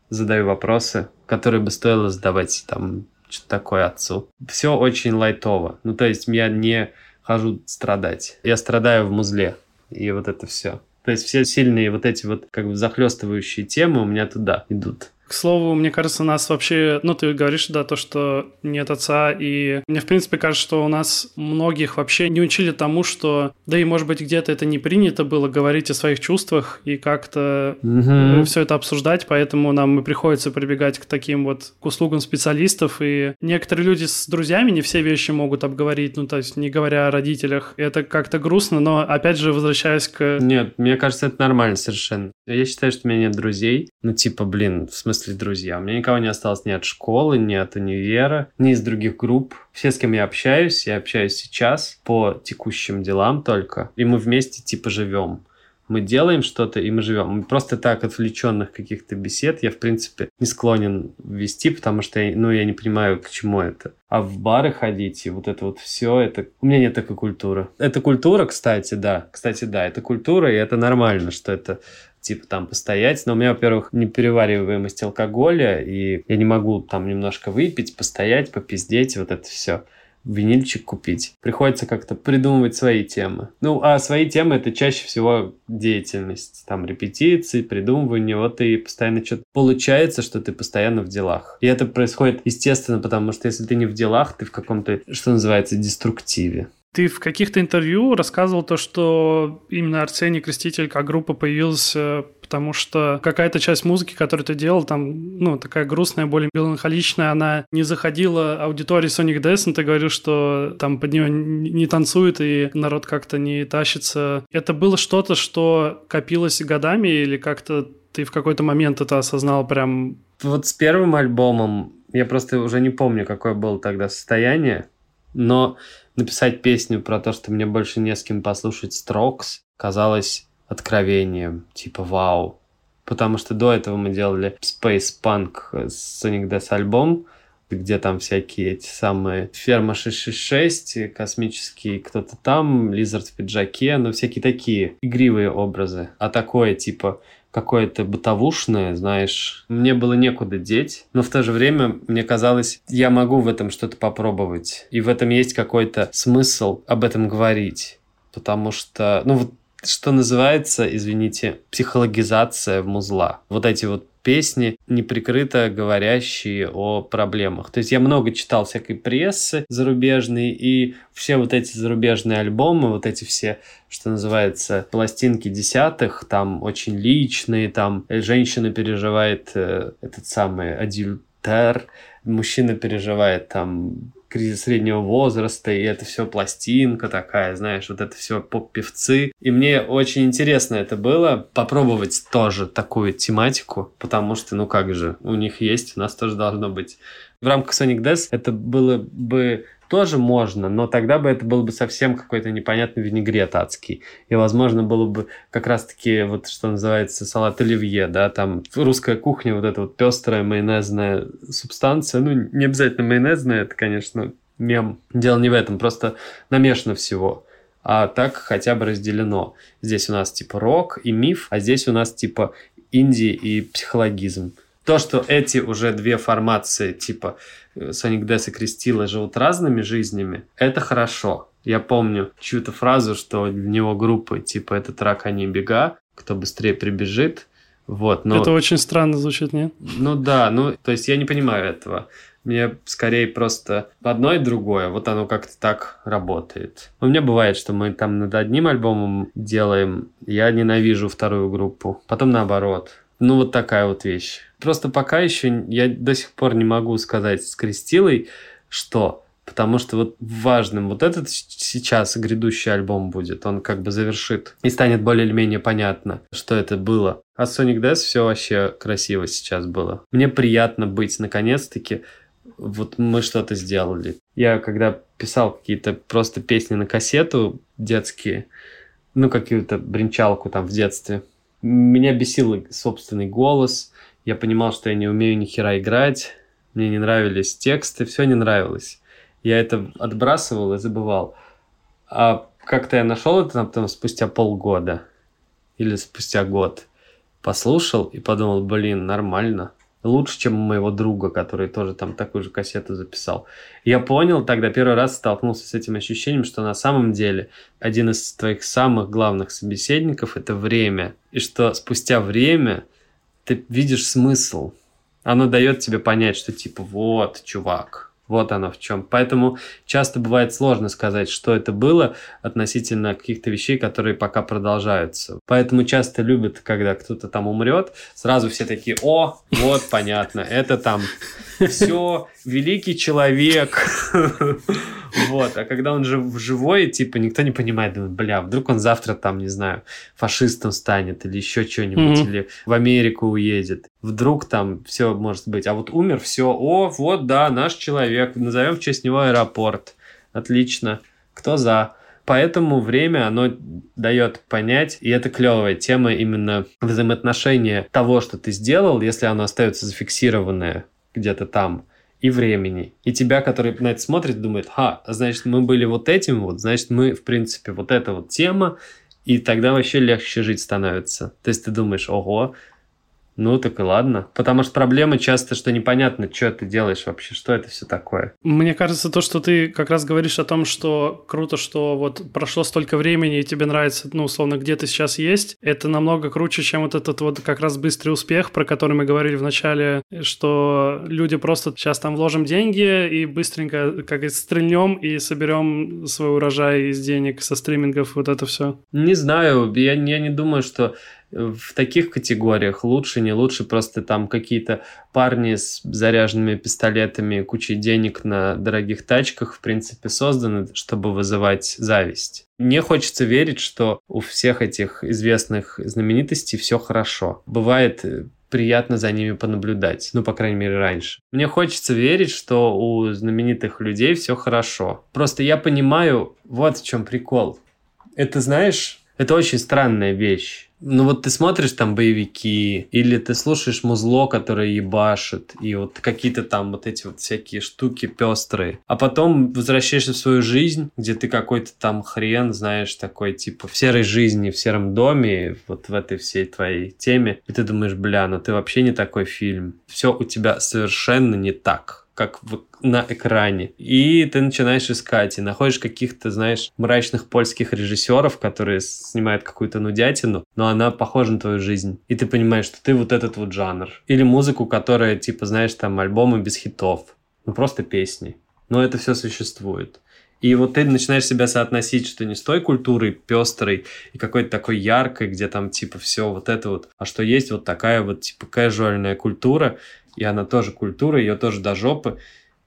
задаю вопросы, которые бы стоило задавать там что-то такое отцу. Все очень лайтово. Ну, то есть я не хожу страдать. Я страдаю в музле. И вот это все. То есть все сильные вот эти вот как бы захлестывающие темы у меня туда идут. К слову, мне кажется, у нас вообще, ну, ты говоришь, да, то, что нет отца, и мне, в принципе, кажется, что у нас многих вообще не учили тому, что, да и, может быть, где-то это не принято было говорить о своих чувствах и как-то угу. все это обсуждать, поэтому нам и приходится прибегать к таким вот к услугам специалистов, и некоторые люди с друзьями не все вещи могут обговорить, ну, то есть не говоря о родителях. Это как-то грустно, но, опять же, возвращаясь к... Нет, мне кажется, это нормально совершенно. Я считаю, что у меня нет друзей, ну, типа, блин, в смысле, смысле друзья. У меня никого не осталось ни от школы, ни от универа, ни из других групп. Все, с кем я общаюсь, я общаюсь сейчас по текущим делам только. И мы вместе типа живем мы делаем что-то, и мы живем. Просто так отвлеченных каких-то бесед я, в принципе, не склонен вести, потому что, я, ну, я не понимаю, к чему это. А в бары ходить и вот это вот все, это... У меня нет такой культуры. Это культура, кстати, да. Кстати, да, это культура, и это нормально, что это типа там постоять. Но у меня, во-первых, не перевариваемость алкоголя, и я не могу там немножко выпить, постоять, попиздеть, вот это все винильчик купить. Приходится как-то придумывать свои темы. Ну, а свои темы это чаще всего деятельность. Там репетиции, придумывание. Вот и постоянно что-то получается, что ты постоянно в делах. И это происходит естественно, потому что если ты не в делах, ты в каком-то, что называется, деструктиве. Ты в каких-то интервью рассказывал то, что именно Арсений Креститель как группа появился, потому что какая-то часть музыки, которую ты делал, там, ну, такая грустная, более меланхоличная, она не заходила аудитории Sonic Death, ты говорил, что там под нее не танцует и народ как-то не тащится. Это было что-то, что копилось годами или как-то ты в какой-то момент это осознал прям? Вот с первым альбомом я просто уже не помню, какое было тогда состояние, но написать песню про то, что мне больше не с кем послушать Strokes, казалось откровением. Типа, вау, потому что до этого мы делали Space Punk с Sonic Death альбом, где там всякие эти самые Ферма 666, космический кто-то там, Лизард в пиджаке, ну всякие такие игривые образы. А такое типа какое-то бытовушное, знаешь, мне было некуда деть, но в то же время мне казалось, я могу в этом что-то попробовать, и в этом есть какой-то смысл об этом говорить, потому что, ну вот что называется, извините, психологизация музла. Вот эти вот песни, неприкрыто говорящие о проблемах. То есть я много читал всякой прессы зарубежной, и все вот эти зарубежные альбомы, вот эти все, что называется, пластинки десятых, там очень личные, там женщина переживает э, этот самый адюльтер, мужчина переживает там кризис среднего возраста, и это все пластинка такая, знаешь, вот это все поп-певцы. И мне очень интересно это было попробовать тоже такую тематику, потому что, ну как же, у них есть, у нас тоже должно быть. В рамках Sonic Death это было бы тоже можно, но тогда бы это был бы совсем какой-то непонятный винегрет адский. И, возможно, было бы как раз-таки, вот что называется, салат оливье, да, там русская кухня, вот эта вот пестрая майонезная субстанция, ну, не обязательно майонезная, это, конечно, мем. Дело не в этом, просто намешано всего. А так хотя бы разделено. Здесь у нас типа рок и миф, а здесь у нас типа инди и психологизм. То, что эти уже две формации, типа Соник Десс и Кристила живут разными жизнями, это хорошо. Я помню чью-то фразу, что в него группы типа «это трак, а не бега», кто быстрее прибежит. Вот, но... Это очень странно звучит, нет? Ну да, ну, то есть я не понимаю этого. Мне скорее просто одно и другое, вот оно как-то так работает. У меня бывает, что мы там над одним альбомом делаем, я ненавижу вторую группу, потом наоборот. Ну, вот такая вот вещь. Просто пока еще я до сих пор не могу сказать с Кристилой, что Потому что вот важным вот этот сейчас грядущий альбом будет, он как бы завершит и станет более или менее понятно, что это было. А Sonic Death все вообще красиво сейчас было. Мне приятно быть, наконец-таки, вот мы что-то сделали. Я когда писал какие-то просто песни на кассету детские, ну, какую-то бренчалку там в детстве, меня бесил собственный голос, я понимал, что я не умею ни хера играть, мне не нравились тексты, все не нравилось. Я это отбрасывал и забывал. А как-то я нашел это там, спустя полгода или спустя год. Послушал и подумал, блин, нормально. Лучше, чем у моего друга, который тоже там такую же кассету записал. я понял тогда, первый раз столкнулся с этим ощущением, что на самом деле один из твоих самых главных собеседников – это время. И что спустя время – ты видишь смысл. Оно дает тебе понять, что типа вот, чувак, вот оно в чем. Поэтому часто бывает сложно сказать, что это было относительно каких-то вещей, которые пока продолжаются. Поэтому часто любят, когда кто-то там умрет, сразу все такие, о, вот, понятно, это там все, великий человек. Вот, а когда он же живой, типа, никто не понимает, думает, бля, вдруг он завтра там, не знаю, фашистом станет или еще что-нибудь, mm-hmm. или в Америку уедет. Вдруг там все может быть. А вот умер, все, о, вот, да, наш человек, назовем в честь него аэропорт. Отлично. Кто за? Поэтому время, оно дает понять, и это клевая тема именно взаимоотношения того, что ты сделал, если оно остается зафиксированное где-то там, и времени. И тебя, который на это смотрит, думает, ха, значит, мы были вот этим вот, значит, мы, в принципе, вот эта вот тема, и тогда вообще легче жить становится. То есть ты думаешь, ого, ну, так и ладно. Потому что проблема часто, что непонятно, что ты делаешь вообще, что это все такое. Мне кажется, то, что ты как раз говоришь о том, что круто, что вот прошло столько времени, и тебе нравится, ну, условно, где ты сейчас есть, это намного круче, чем вот этот вот как раз быстрый успех, про который мы говорили в начале, что люди просто сейчас там вложим деньги и быстренько, как и стрельнем и соберем свой урожай из денег со стримингов, вот это все. Не знаю, я, я не думаю, что в таких категориях лучше, не лучше, просто там какие-то парни с заряженными пистолетами, кучей денег на дорогих тачках, в принципе, созданы, чтобы вызывать зависть. Мне хочется верить, что у всех этих известных знаменитостей все хорошо. Бывает э, приятно за ними понаблюдать, ну, по крайней мере, раньше. Мне хочется верить, что у знаменитых людей все хорошо. Просто я понимаю, вот в чем прикол. Это, знаешь, это очень странная вещь ну вот ты смотришь там боевики, или ты слушаешь музло, которое ебашит, и вот какие-то там вот эти вот всякие штуки пестрые. А потом возвращаешься в свою жизнь, где ты какой-то там хрен, знаешь, такой типа в серой жизни, в сером доме, вот в этой всей твоей теме, и ты думаешь, бля, ну ты вообще не такой фильм. Все у тебя совершенно не так как в, на экране. И ты начинаешь искать, и находишь каких-то, знаешь, мрачных польских режиссеров, которые снимают какую-то нудятину, но она похожа на твою жизнь. И ты понимаешь, что ты вот этот вот жанр. Или музыку, которая, типа, знаешь, там альбомы без хитов. Ну, просто песни. Но это все существует. И вот ты начинаешь себя соотносить, что не с той культурой пестрой и какой-то такой яркой, где там типа все вот это вот, а что есть вот такая вот типа casualная культура, и она тоже культура, ее тоже до жопы,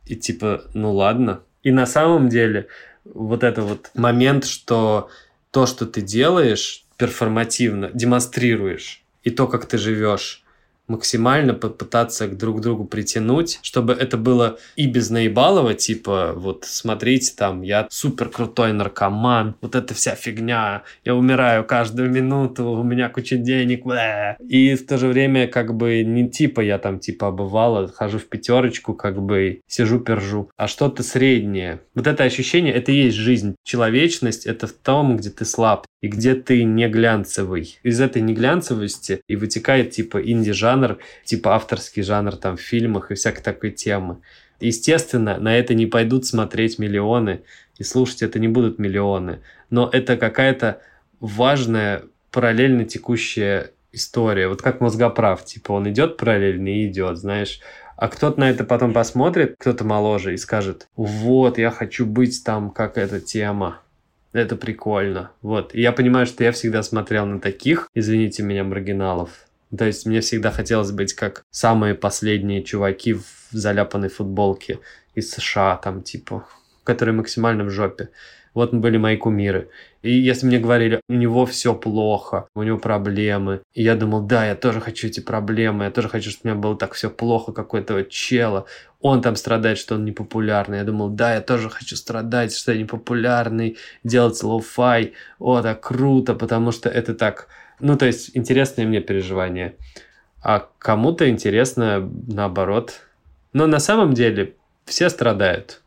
и типа, ну ладно. И на самом деле вот это вот момент, что то, что ты делаешь перформативно, демонстрируешь, и то, как ты живешь, максимально попытаться к друг другу притянуть, чтобы это было и без наебалова, типа, вот, смотрите, там, я супер крутой наркоман, вот эта вся фигня, я умираю каждую минуту, у меня куча денег, бэ. и в то же время, как бы, не типа я там, типа, обывала, хожу в пятерочку, как бы, сижу, пержу, а что-то среднее. Вот это ощущение, это и есть жизнь. Человечность — это в том, где ты слаб и где ты не глянцевый. Из этой неглянцевости и вытекает, типа, инди-жанр, жанр, типа авторский жанр там в фильмах и всякой такой темы. Естественно, на это не пойдут смотреть миллионы, и слушать это не будут миллионы. Но это какая-то важная, параллельно текущая история. Вот как мозгоправ, типа он идет параллельно и идет, знаешь. А кто-то на это потом посмотрит, кто-то моложе, и скажет, вот, я хочу быть там, как эта тема. Это прикольно. Вот. И я понимаю, что я всегда смотрел на таких, извините меня, маргиналов, то есть мне всегда хотелось быть как самые последние чуваки в заляпанной футболке из США, там, типа, которые максимально в жопе. Вот были мои кумиры. И если мне говорили, у него все плохо, у него проблемы, и я думал, да, я тоже хочу эти проблемы, я тоже хочу, чтобы у меня было так все плохо, какой-то чела, он там страдает, что он непопулярный. Я думал, да, я тоже хочу страдать, что я непопулярный, делать lo-fi, о, так круто, потому что это так ну, то есть, интересные мне переживания. А кому-то интересно наоборот. Но на самом деле все страдают.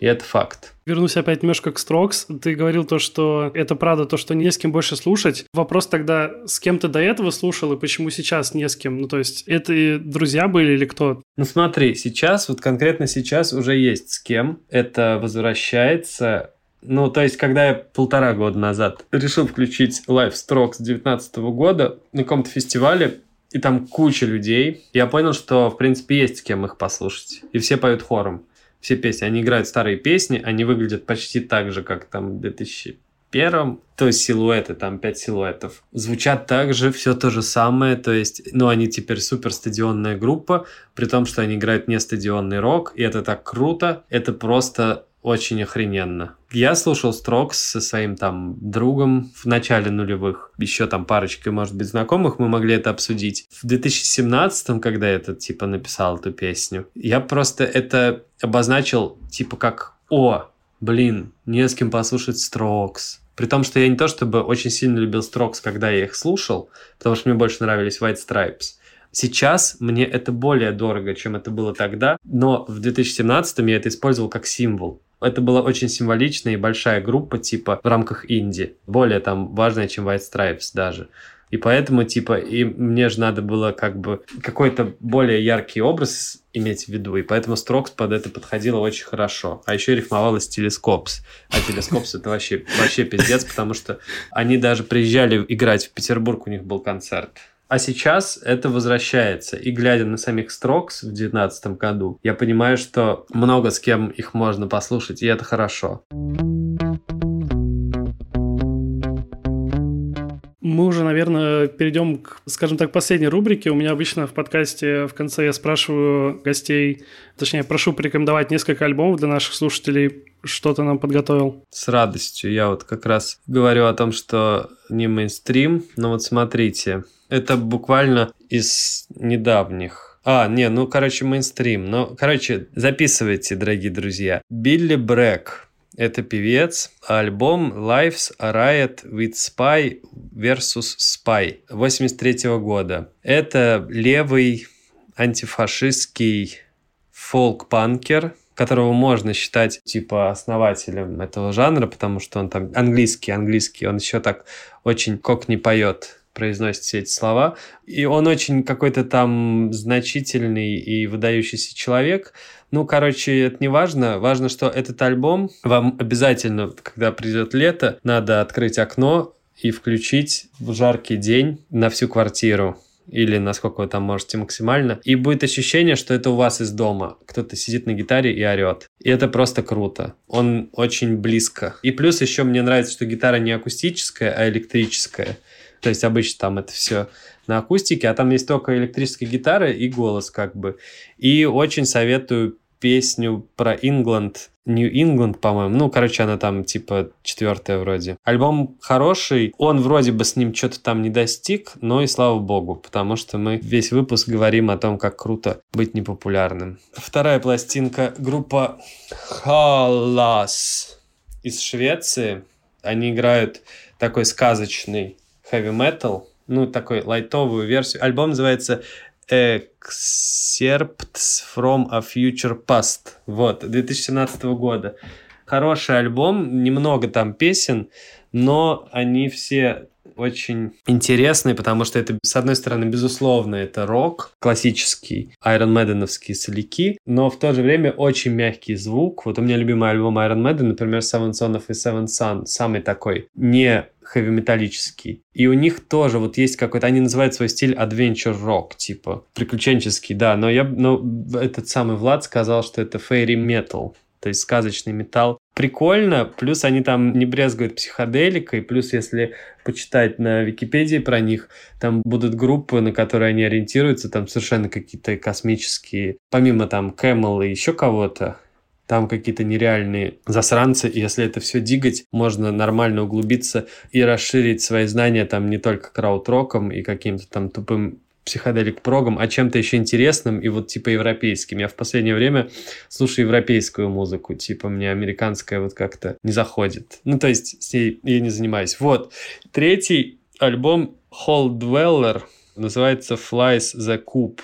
И это факт. Вернусь опять немножко к Строкс. Ты говорил то, что это правда, то, что не с кем больше слушать. Вопрос тогда, с кем ты до этого слушал и почему сейчас не с кем? Ну, то есть, это и друзья были или кто? Ну, смотри, сейчас, вот конкретно сейчас уже есть с кем. Это возвращается ну, то есть, когда я полтора года назад решил включить Live Strokes 2019 года на каком-то фестивале, и там куча людей, я понял, что, в принципе, есть с кем их послушать. И все поют хором. Все песни. Они играют старые песни, они выглядят почти так же, как там в 2001 то есть силуэты, там пять силуэтов. Звучат также, все то же самое, то есть, ну, они теперь супер стадионная группа, при том, что они играют не стадионный рок, и это так круто, это просто очень охрененно. Я слушал Строкс со своим там другом в начале нулевых. Еще там парочкой, может быть, знакомых мы могли это обсудить. В 2017, когда я это, типа, написал эту песню, я просто это обозначил, типа, как «О, блин, не с кем послушать Строкс». При том, что я не то чтобы очень сильно любил Строкс, когда я их слушал, потому что мне больше нравились White Stripes. Сейчас мне это более дорого, чем это было тогда, но в 2017 я это использовал как символ. Это была очень символичная и большая группа, типа, в рамках инди. Более там важная, чем White Stripes даже. И поэтому, типа, и мне же надо было как бы какой-то более яркий образ иметь в виду, и поэтому Строкс под это подходило очень хорошо. А еще рифмовалось Телескопс. А Телескопс это вообще, вообще пиздец, потому что они даже приезжали играть в Петербург, у них был концерт. А сейчас это возвращается. И глядя на самих Строкс в 2019 году, я понимаю, что много с кем их можно послушать, и это хорошо. Мы уже, наверное, перейдем к, скажем так, последней рубрике. У меня обычно в подкасте в конце я спрашиваю гостей, точнее, прошу порекомендовать несколько альбомов для наших слушателей. Что ты нам подготовил? С радостью. Я вот как раз говорю о том, что не мейнстрим, но вот смотрите, это буквально из недавних. А, не, ну, короче, мейнстрим. Ну, короче, записывайте, дорогие друзья. Билли Брэк. это певец. Альбом Life's a Riot with Spy vs. Spy 83 года. Это левый антифашистский фолк-панкер, которого можно считать типа основателем этого жанра, потому что он там английский, английский, он еще так очень кок не поет произносит все эти слова. И он очень какой-то там значительный и выдающийся человек. Ну, короче, это не важно. Важно, что этот альбом вам обязательно, когда придет лето, надо открыть окно и включить в жаркий день на всю квартиру или насколько вы там можете максимально. И будет ощущение, что это у вас из дома. Кто-то сидит на гитаре и орет. И это просто круто. Он очень близко. И плюс еще мне нравится, что гитара не акустическая, а электрическая. То есть обычно там это все на акустике, а там есть только электрическая гитара и голос как бы. И очень советую песню про Ингланд, New England, по-моему. Ну, короче, она там типа четвертая вроде. Альбом хороший, он вроде бы с ним что-то там не достиг, но и слава богу, потому что мы весь выпуск говорим о том, как круто быть непопулярным. Вторая пластинка группа Халас из Швеции. Они играют такой сказочный heavy metal, ну, такой лайтовую версию. Альбом называется Excerpts from a Future Past. Вот, 2017 года. Хороший альбом, немного там песен, но они все очень интересные, потому что это, с одной стороны, безусловно, это рок, классический, Iron Maiden'овские соляки, но в то же время очень мягкий звук. Вот у меня любимый альбом Iron Maiden, например, Seven Son и Seven Sun, самый такой не хэви-металлический. И у них тоже вот есть какой-то, они называют свой стиль adventure rock, типа приключенческий, да, но я, но этот самый Влад сказал, что это fairy metal, то есть сказочный металл. Прикольно, плюс они там не брезгуют психоделикой, плюс если почитать на Википедии про них, там будут группы, на которые они ориентируются, там совершенно какие-то космические, помимо там Camel и еще кого-то, там какие-то нереальные засранцы, и если это все дигать, можно нормально углубиться и расширить свои знания там не только крауд-роком и каким-то там тупым психоделик прогом, а чем-то еще интересным и вот типа европейским. Я в последнее время слушаю европейскую музыку, типа мне американская вот как-то не заходит. Ну, то есть с ней я не занимаюсь. Вот. Третий альбом Hall Dweller называется Flies the Coop.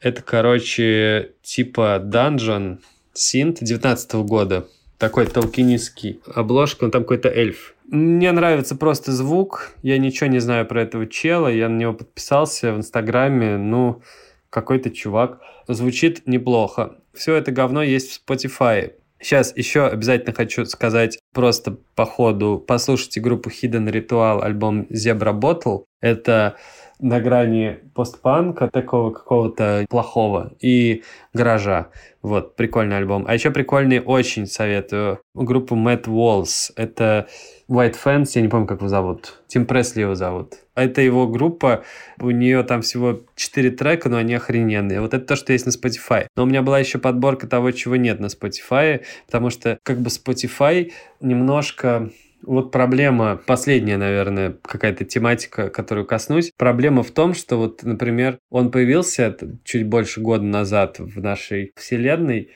Это, короче, типа данжен, Синт 19 года. Такой толкинистский обложка, он там какой-то эльф. Мне нравится просто звук. Я ничего не знаю про этого чела. Я на него подписался в Инстаграме. Ну, какой-то чувак. Звучит неплохо. Все это говно есть в Spotify. Сейчас еще обязательно хочу сказать просто по ходу. Послушайте группу Hidden Ritual, альбом Zebra Bottle. Это на грани постпанка такого какого-то плохого и гаража. Вот, прикольный альбом. А еще прикольный, очень советую, группу Matt Walls. Это White Fans, я не помню, как его зовут. Тим Пресли его зовут. Это его группа, у нее там всего 4 трека, но они охрененные. Вот это то, что есть на Spotify. Но у меня была еще подборка того, чего нет на Spotify, потому что как бы Spotify немножко вот проблема, последняя, наверное, какая-то тематика, которую коснусь. Проблема в том, что вот, например, он появился чуть больше года назад в нашей вселенной,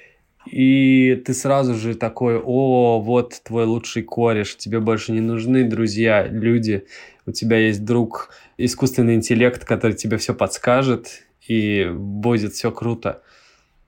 и ты сразу же такой, о, вот твой лучший кореш, тебе больше не нужны друзья, люди, у тебя есть друг, искусственный интеллект, который тебе все подскажет, и будет все круто.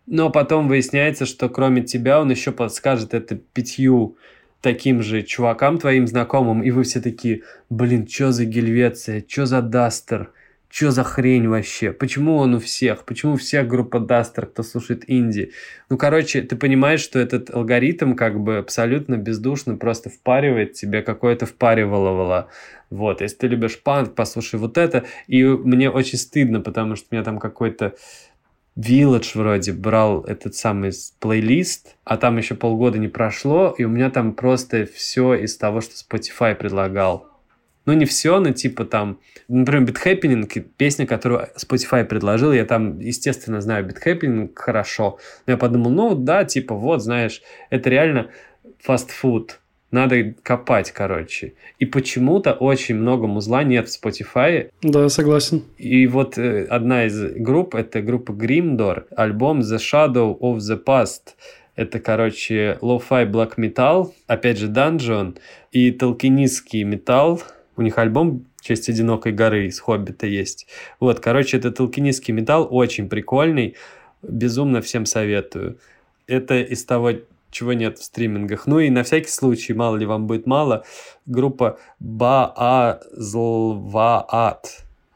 Но потом выясняется, что кроме тебя он еще подскажет это пятью таким же чувакам твоим знакомым, и вы все такие, блин, что за Гельвеция, что за Дастер, что за хрень вообще? Почему он у всех? Почему всех группа Дастер, кто слушает инди? Ну, короче, ты понимаешь, что этот алгоритм как бы абсолютно бездушно просто впаривает тебе какое-то впариваловало. Вот, если ты любишь панк, послушай вот это. И мне очень стыдно, потому что у меня там какой-то Village вроде брал этот самый плейлист, а там еще полгода не прошло, и у меня там просто все из того, что Spotify предлагал. Ну, не все, но типа там, например, Beat Happening, песня, которую Spotify предложил, я там, естественно, знаю Beat Happening хорошо. Но я подумал, ну да, типа вот, знаешь, это реально фастфуд надо копать, короче. И почему-то очень много музла нет в Spotify. Да, согласен. И вот э, одна из групп, это группа Grimdor, альбом The Shadow of the Past. Это, короче, lo-fi black metal, опять же, Dungeon и толкинистский металл. У них альбом «Честь одинокой горы» из «Хоббита» есть. Вот, короче, это толкинистский металл, очень прикольный. Безумно всем советую. Это из того, чего нет в стримингах. Ну и на всякий случай, мало ли вам будет мало, группа Баазлваат.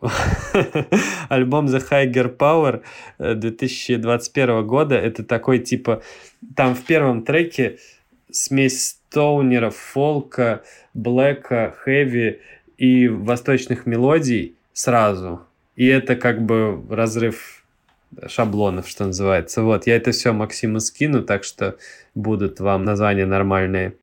Альбом The Higher Power 2021 э, года. Это такой типа... Там в первом треке смесь стоунеров, фолка, блэка, хэви и восточных мелодий сразу. И это как бы разрыв шаблонов, что называется. Вот, я это все Максиму скину, так что будут вам названия нормальные.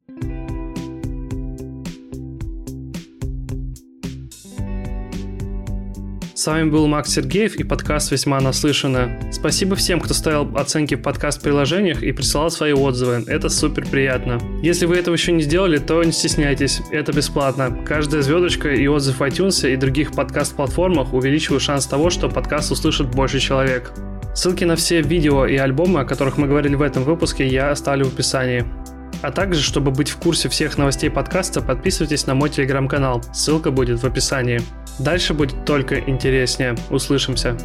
С вами был Макс Сергеев и подкаст «Весьма наслышано». Спасибо всем, кто ставил оценки в подкаст-приложениях и присылал свои отзывы. Это супер приятно. Если вы этого еще не сделали, то не стесняйтесь, это бесплатно. Каждая звездочка и отзыв в iTunes и других подкаст-платформах увеличивают шанс того, что подкаст услышит больше человек. Ссылки на все видео и альбомы, о которых мы говорили в этом выпуске, я оставлю в описании. А также, чтобы быть в курсе всех новостей подкаста, подписывайтесь на мой телеграм-канал. Ссылка будет в описании. Дальше будет только интереснее. Услышимся.